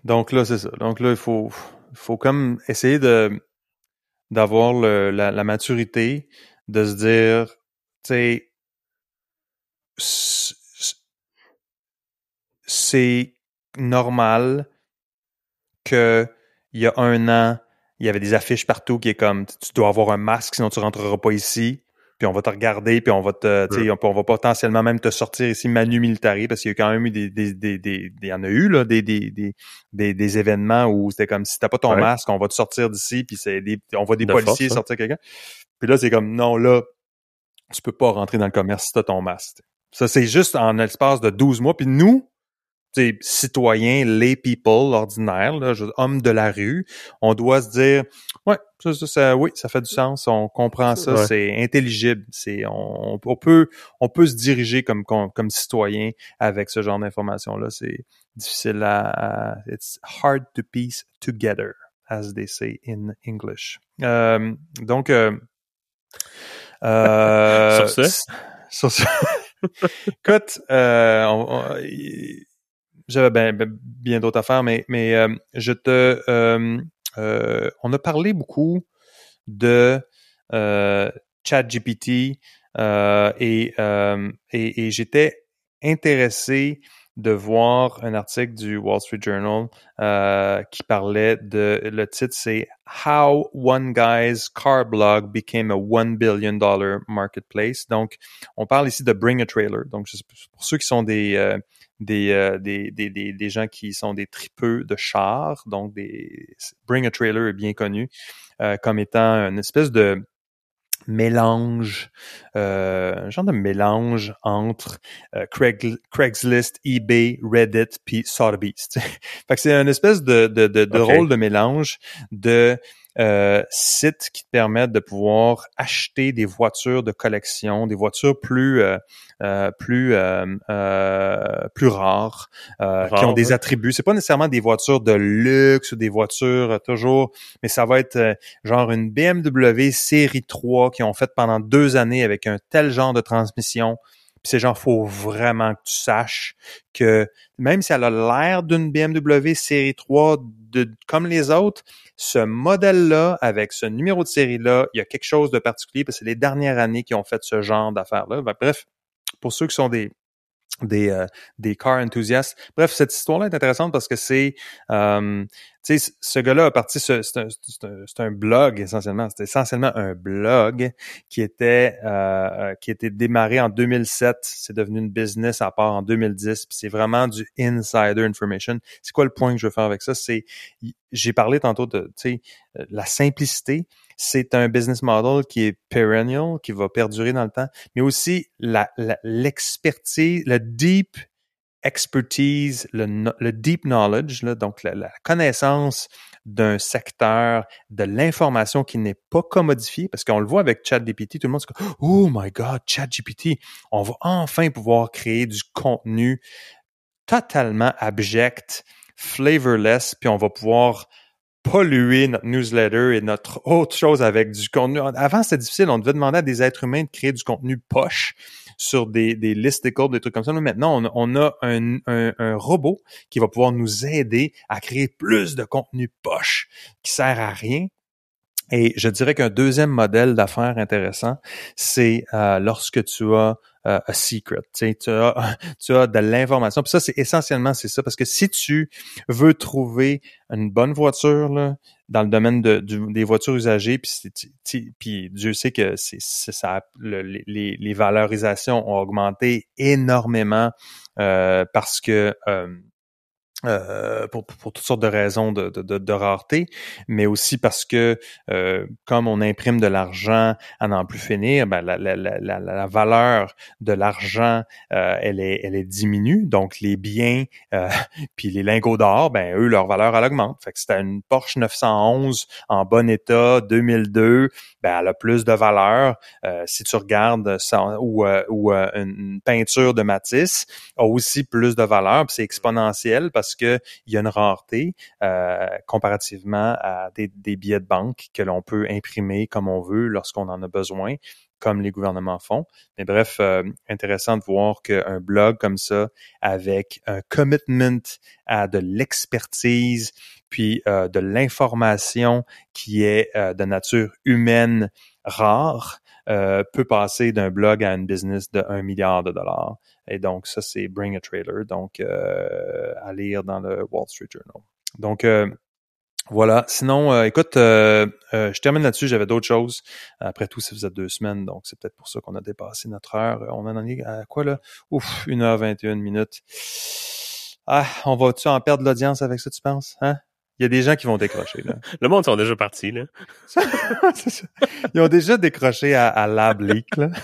Donc là, c'est ça. Donc là, il faut, faut comme essayer de d'avoir la, la maturité de se dire, tu sais, c'est normal que il y a un an, il y avait des affiches partout qui est comme, tu dois avoir un masque, sinon tu rentreras pas ici. Puis on va te regarder, puis on va te, on, on va potentiellement même te sortir ici manu militari, parce qu'il y a quand même eu des, des, des, des, il y en a eu là, des, des, des, des, des événements où c'était comme si t'as pas ton Ouais. masque, on va te sortir d'ici, puis c'est des, on voit des De policiers force, hein. sortir quelqu'un. Puis là, c'est comme non, là, tu peux pas rentrer dans le commerce si t'as ton masque. Ça, c'est juste en l'espace de 12 mois. Puis nous, citoyens, les people ordinaires, là, hommes de la rue, on doit se dire, ouais, ça, ça, ça- oui, ça fait du sens, on comprend ça, Ouais. c'est intelligible, c'est, on, on peut, on peut se diriger comme, comme, comme citoyen avec ce genre d'informations-là. C'est difficile à, à- it's hard to piece together, as they say in English. Euh, donc, euh, euh, Sur ce? s- sur ce. Écoute, euh, on- on- y- j'avais ben- ben- bien d'autres affaires, mais, mais euh, je te, euh, euh, on a parlé beaucoup de ChatGPT et, et, j'étais intéressé de voir un article du Wall Street Journal qui parlait de le titre c'est How One Guy's Car Blog Became a One Billion Dollar Marketplace. Donc, on parle ici de Bring a Trailer. Donc, pour ceux qui sont des des, euh, des, des, des, des gens qui sont des tripeux de chars, donc des Bring a Trailer est bien connu euh, comme étant une espèce de mélange, euh, un genre de mélange entre euh, Craig, Craigslist, eBay, Reddit, puis Sotheby's. fait que c'est une espèce de, de, de, de rôle de mélange de euh, sites qui te permettent de pouvoir acheter des voitures de collection, des voitures plus euh, euh, plus euh, euh, plus rares, euh, qui ont des ouais. attributs. C'est pas nécessairement des voitures de luxe ou des voitures toujours, mais ça va être genre une BMW série 3 qui ont fait pendant deux années avec un tel genre de transmission Puis c'est genre, faut vraiment que tu saches que même si elle a l'air d'une BMW série 3 de, comme les autres, ce modèle-là, avec ce numéro de série-là, il y a quelque chose de particulier parce que c'est les dernières années qui ont fait ce genre d'affaires-là. Ben, bref, pour ceux qui sont des des, euh, des car enthusiasts. Bref, cette histoire-là est intéressante parce que c'est, euh, tu sais, ce gars-là a parti, c'est un, blog essentiellement, c'était essentiellement un blog qui était euh, qui était démarré en 2007, c'est devenu une business à part en 2010, puis c'est vraiment du insider information. C'est quoi le point que je veux faire avec ça? C'est, j'ai parlé tantôt de, tu sais, la simplicité. C'est un business model qui est perennial, qui va perdurer dans le temps, mais aussi l'expertise, le deep expertise, le, deep knowledge, donc la, connaissance d'un secteur, de l'information qui n'est pas commodifiée, parce qu'on le voit avec ChatGPT, tout le monde se dit « Oh my God, ChatGPT, on va enfin pouvoir créer du contenu totalement abject, flavorless, puis on va pouvoir polluer notre newsletter et notre autre chose avec du contenu. Avant, c'était difficile. On devait demander à des êtres humains de créer du contenu poche sur des, des listicles, des trucs comme ça. Maintenant, on, a un, un, robot qui va pouvoir nous aider à créer plus de contenu poche qui sert à rien. Et je dirais qu'un deuxième modèle d'affaires intéressant, c'est euh, lorsque tu as uh, a secret. Tu, as, tu as de l'information. Puis ça, c'est essentiellement c'est ça. Parce que si tu veux trouver une bonne voiture là, dans le domaine de, des voitures usagées, puis, puis Dieu sait que c'est, ça, les, les, valorisations ont augmenté énormément euh, parce que euh, euh, pour, pour, toutes sortes de raisons de, de, de, rareté, mais aussi parce que euh, comme on imprime de l'argent à n'en plus finir, ben la, la, la, la, valeur de l'argent, euh, elle, est, elle est diminue. Donc les biens, puis les lingots d'or, ben eux, leur valeur, elle augmente. Fait que c'était une Porsche 911 en bon état, 2002, ben elle a plus de valeur. si tu regardes ça, ou, ou une peinture de Matisse a aussi plus de valeur, c'est exponentiel parce parce qu'il y a une rareté euh, comparativement à des, billets de banque que l'on peut imprimer comme on veut lorsqu'on en a besoin comme les gouvernements font. Mais bref, euh, intéressant de voir qu'un blog comme ça, avec un commitment à de l'expertise, puis euh, de l'information qui est de nature humaine rare, peut passer d'un blog à une business de 1 milliard de dollars. Et donc, ça, c'est Bring a Trailer, donc euh, à lire dans le Wall Street Journal. Donc, euh, voilà. Sinon, euh, écoute, je termine là-dessus. J'avais d'autres choses. Après tout, ça faisait deux semaines, donc c'est peut-être pour ça qu'on a dépassé notre heure. On en est à quoi là? Ouf, 1h21 minutes. Ah, on va-tu en perdre l'audience avec ça, tu penses? Hein? Il y a des gens qui vont décrocher. Là. Le monde sont déjà partis. Là. Ils ont déjà décroché à, à Lab Leak. Là.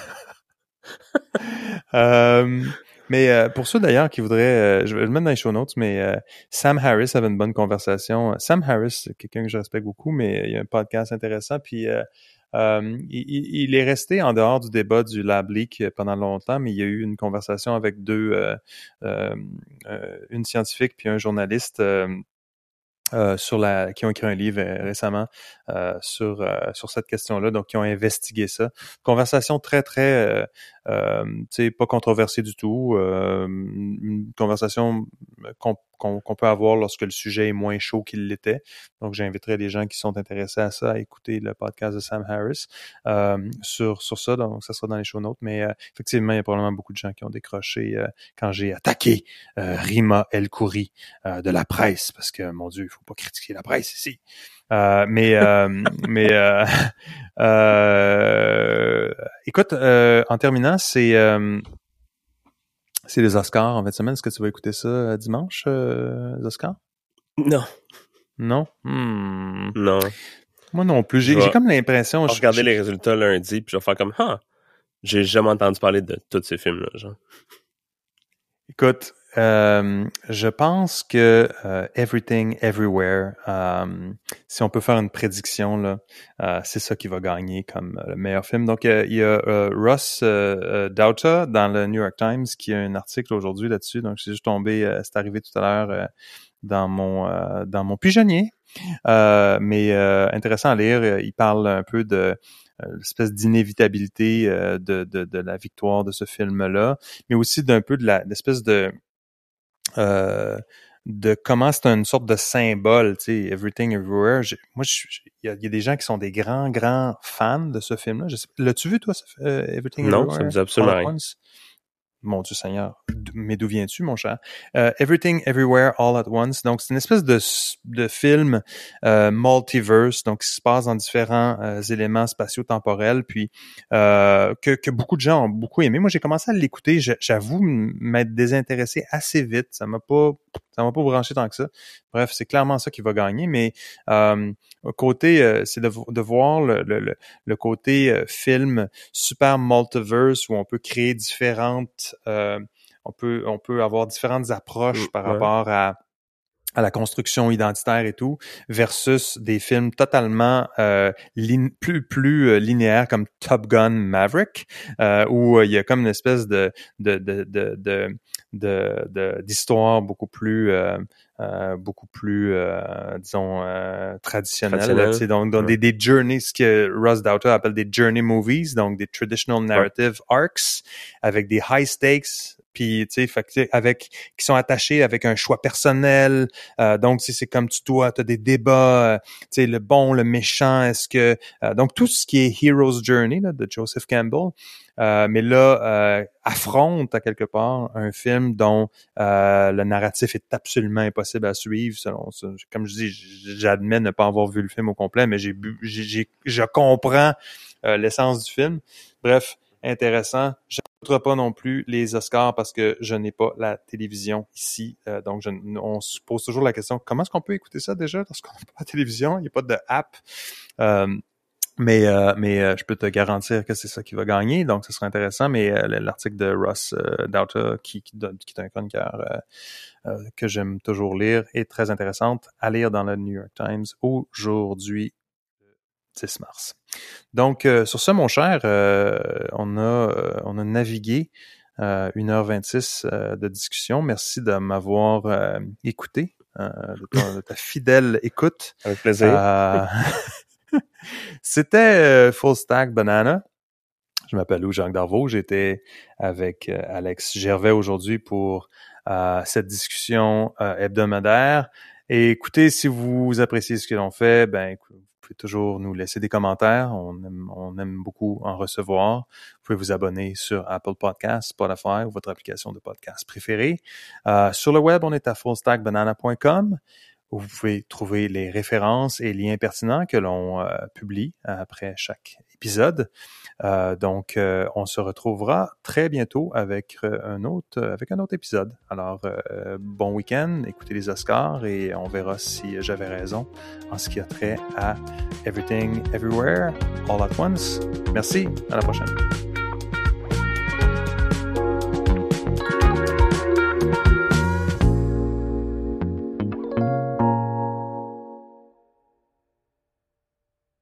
Euh, mais euh, pour ceux d'ailleurs qui voudraient, euh, je vais le mettre dans les show notes, mais Sam Harris avait une bonne conversation. Sam Harris, quelqu'un que je respecte beaucoup, mais il y a un podcast intéressant. Puis il, est resté en dehors du débat du Lab Leak pendant longtemps, mais il y a eu une conversation avec deux, une scientifique puis un journaliste euh, sur la, qui ont écrit un livre euh, récemment sur sur cette question-là, donc qui ont investigué ça. Conversation très très, euh, tu pas controversée du tout. une conversation qu'on qu'on peut avoir lorsque le sujet est moins chaud qu'il l'était. Donc, j'inviterai les gens qui sont intéressés à ça à écouter le podcast de Sam Harris euh, sur, sur ça. Donc, ça sera dans les show notes. Mais euh, effectivement, il y a probablement beaucoup de gens qui ont décroché euh, quand j'ai attaqué Rima El Khoury de la presse. Parce que, mon Dieu, il faut pas critiquer la presse ici. Mais mais écoute, en terminant, c'est c'est les Oscars en fin de semaine. Est-ce que tu vas écouter ça euh, dimanche, euh, les Oscars? Non. Non? Hmm. Non. Moi non plus. J'ai comme l'impression... Je vais regarder les résultats lundi, puis je vais faire comme, ah, j'ai jamais entendu parler de tous ces films-là, genre. Écoute, euh, je pense que euh, Everything Everywhere, euh, si on peut faire une prédiction, là, c'est ça qui va gagner comme le meilleur film. Donc, il y a Russ Dauta dans le New York Times qui a un article aujourd'hui là-dessus. Donc, c'est juste tombé, c'est arrivé tout à l'heure dans mon dans mon pigeonnier. Euh, mais euh, intéressant à lire. Il parle un peu de l'espèce d'inévitabilité de, de, de, la victoire de ce film-là, mais aussi d'un peu de l'espèce de de comment c'est une sorte de symbole, tu sais, Everything Everywhere. Moi, il y, a des gens qui sont des grands, grands fans de ce film-là. L'as-tu vu, toi, Everything Everywhere? Non, ça me dit absolument rien. Mon Dieu Seigneur, mais d'où viens-tu, mon cher? Euh, Everything, Everywhere, All at Once. Donc, c'est une espèce de, film euh, multiverse, donc qui se passe dans différents euh, éléments spatio-temporels, puis que, que beaucoup de gens ont beaucoup aimé. Moi, j'ai commencé à l'écouter. J'avoue m'être désintéressé assez vite. Ça m'a pas ça m'a pas branché tant que ça. Bref, c'est clairement ça qui va gagner, mais euh, côté, euh, c'est de, de, voir le, le, le côté euh, film super multiverse où on peut créer différentes, euh, on peut on peut avoir différentes approches par rapport à à la construction identitaire et tout, versus des films totalement euh, plus plus euh, linéaires comme Top Gun Maverick, euh, où il y a comme une espèce de de de de de d'histoire beaucoup plus beaucoup plus disons traditionnelle, donc, donc des, des journeys, ce que Russ Doughter appelle des journey movies, donc des traditional narrative arcs avec des high stakes puis tu sais avec qui sont attachés avec un choix personnel euh, donc c'est comme tu dois tu as des débats euh, tu sais le bon le méchant est-ce que euh, donc tout ce qui est Hero's Journey là, de Joseph Campbell mais là affronte à quelque part un film dont le narratif est absolument impossible à suivre selon comme je dis j'admets ne pas avoir vu le film au complet mais j'ai j'ai je comprends l'essence du film. Bref intéressant pas non plus les Oscars parce que je n'ai pas la télévision ici. Euh, donc, on se pose toujours la question, comment est-ce qu'on peut écouter ça déjà lorsqu'on n'a pas la télévision? Il n'y a pas de app. Euh, mais euh, mais je peux te garantir que c'est ça qui va gagner, donc ce sera intéressant. Mais l'article de Ross qui, qui, qui, est un chroniqueur que j'aime toujours lire, est très intéressante à lire dans le New York Times aujourd'hui 10 mars. Donc, euh, sur ce, mon cher, euh, on, a, euh, on a navigué 1h26 de discussion. Merci de m'avoir écouté, de, ta, fidèle écoute. Avec plaisir. C'était Full Stack Banana. Je m'appelle Lou Jacques Darvaux. J'étais avec Alex Gervais aujourd'hui pour cette discussion hebdomadaire. Et écoutez, si vous appréciez ce que l'on fait, ben écoutez, pouvez toujours nous laisser des commentaires. On aime, beaucoup en recevoir. Vous pouvez vous abonner sur Apple Podcasts, Spotify ou votre application de podcast préférée. Euh, sur le web, on est à fullstackbanana.com où vous pouvez trouver les références et liens pertinents que l'on euh, publie après chaque épisode. Euh, donc, euh, on se retrouvera très bientôt avec un autre, avec un autre épisode. Alors, bon week-end, écoutez les Oscars et on verra si j'avais raison en ce qui a trait à Everything, Everywhere, All at Once. Merci, à la prochaine.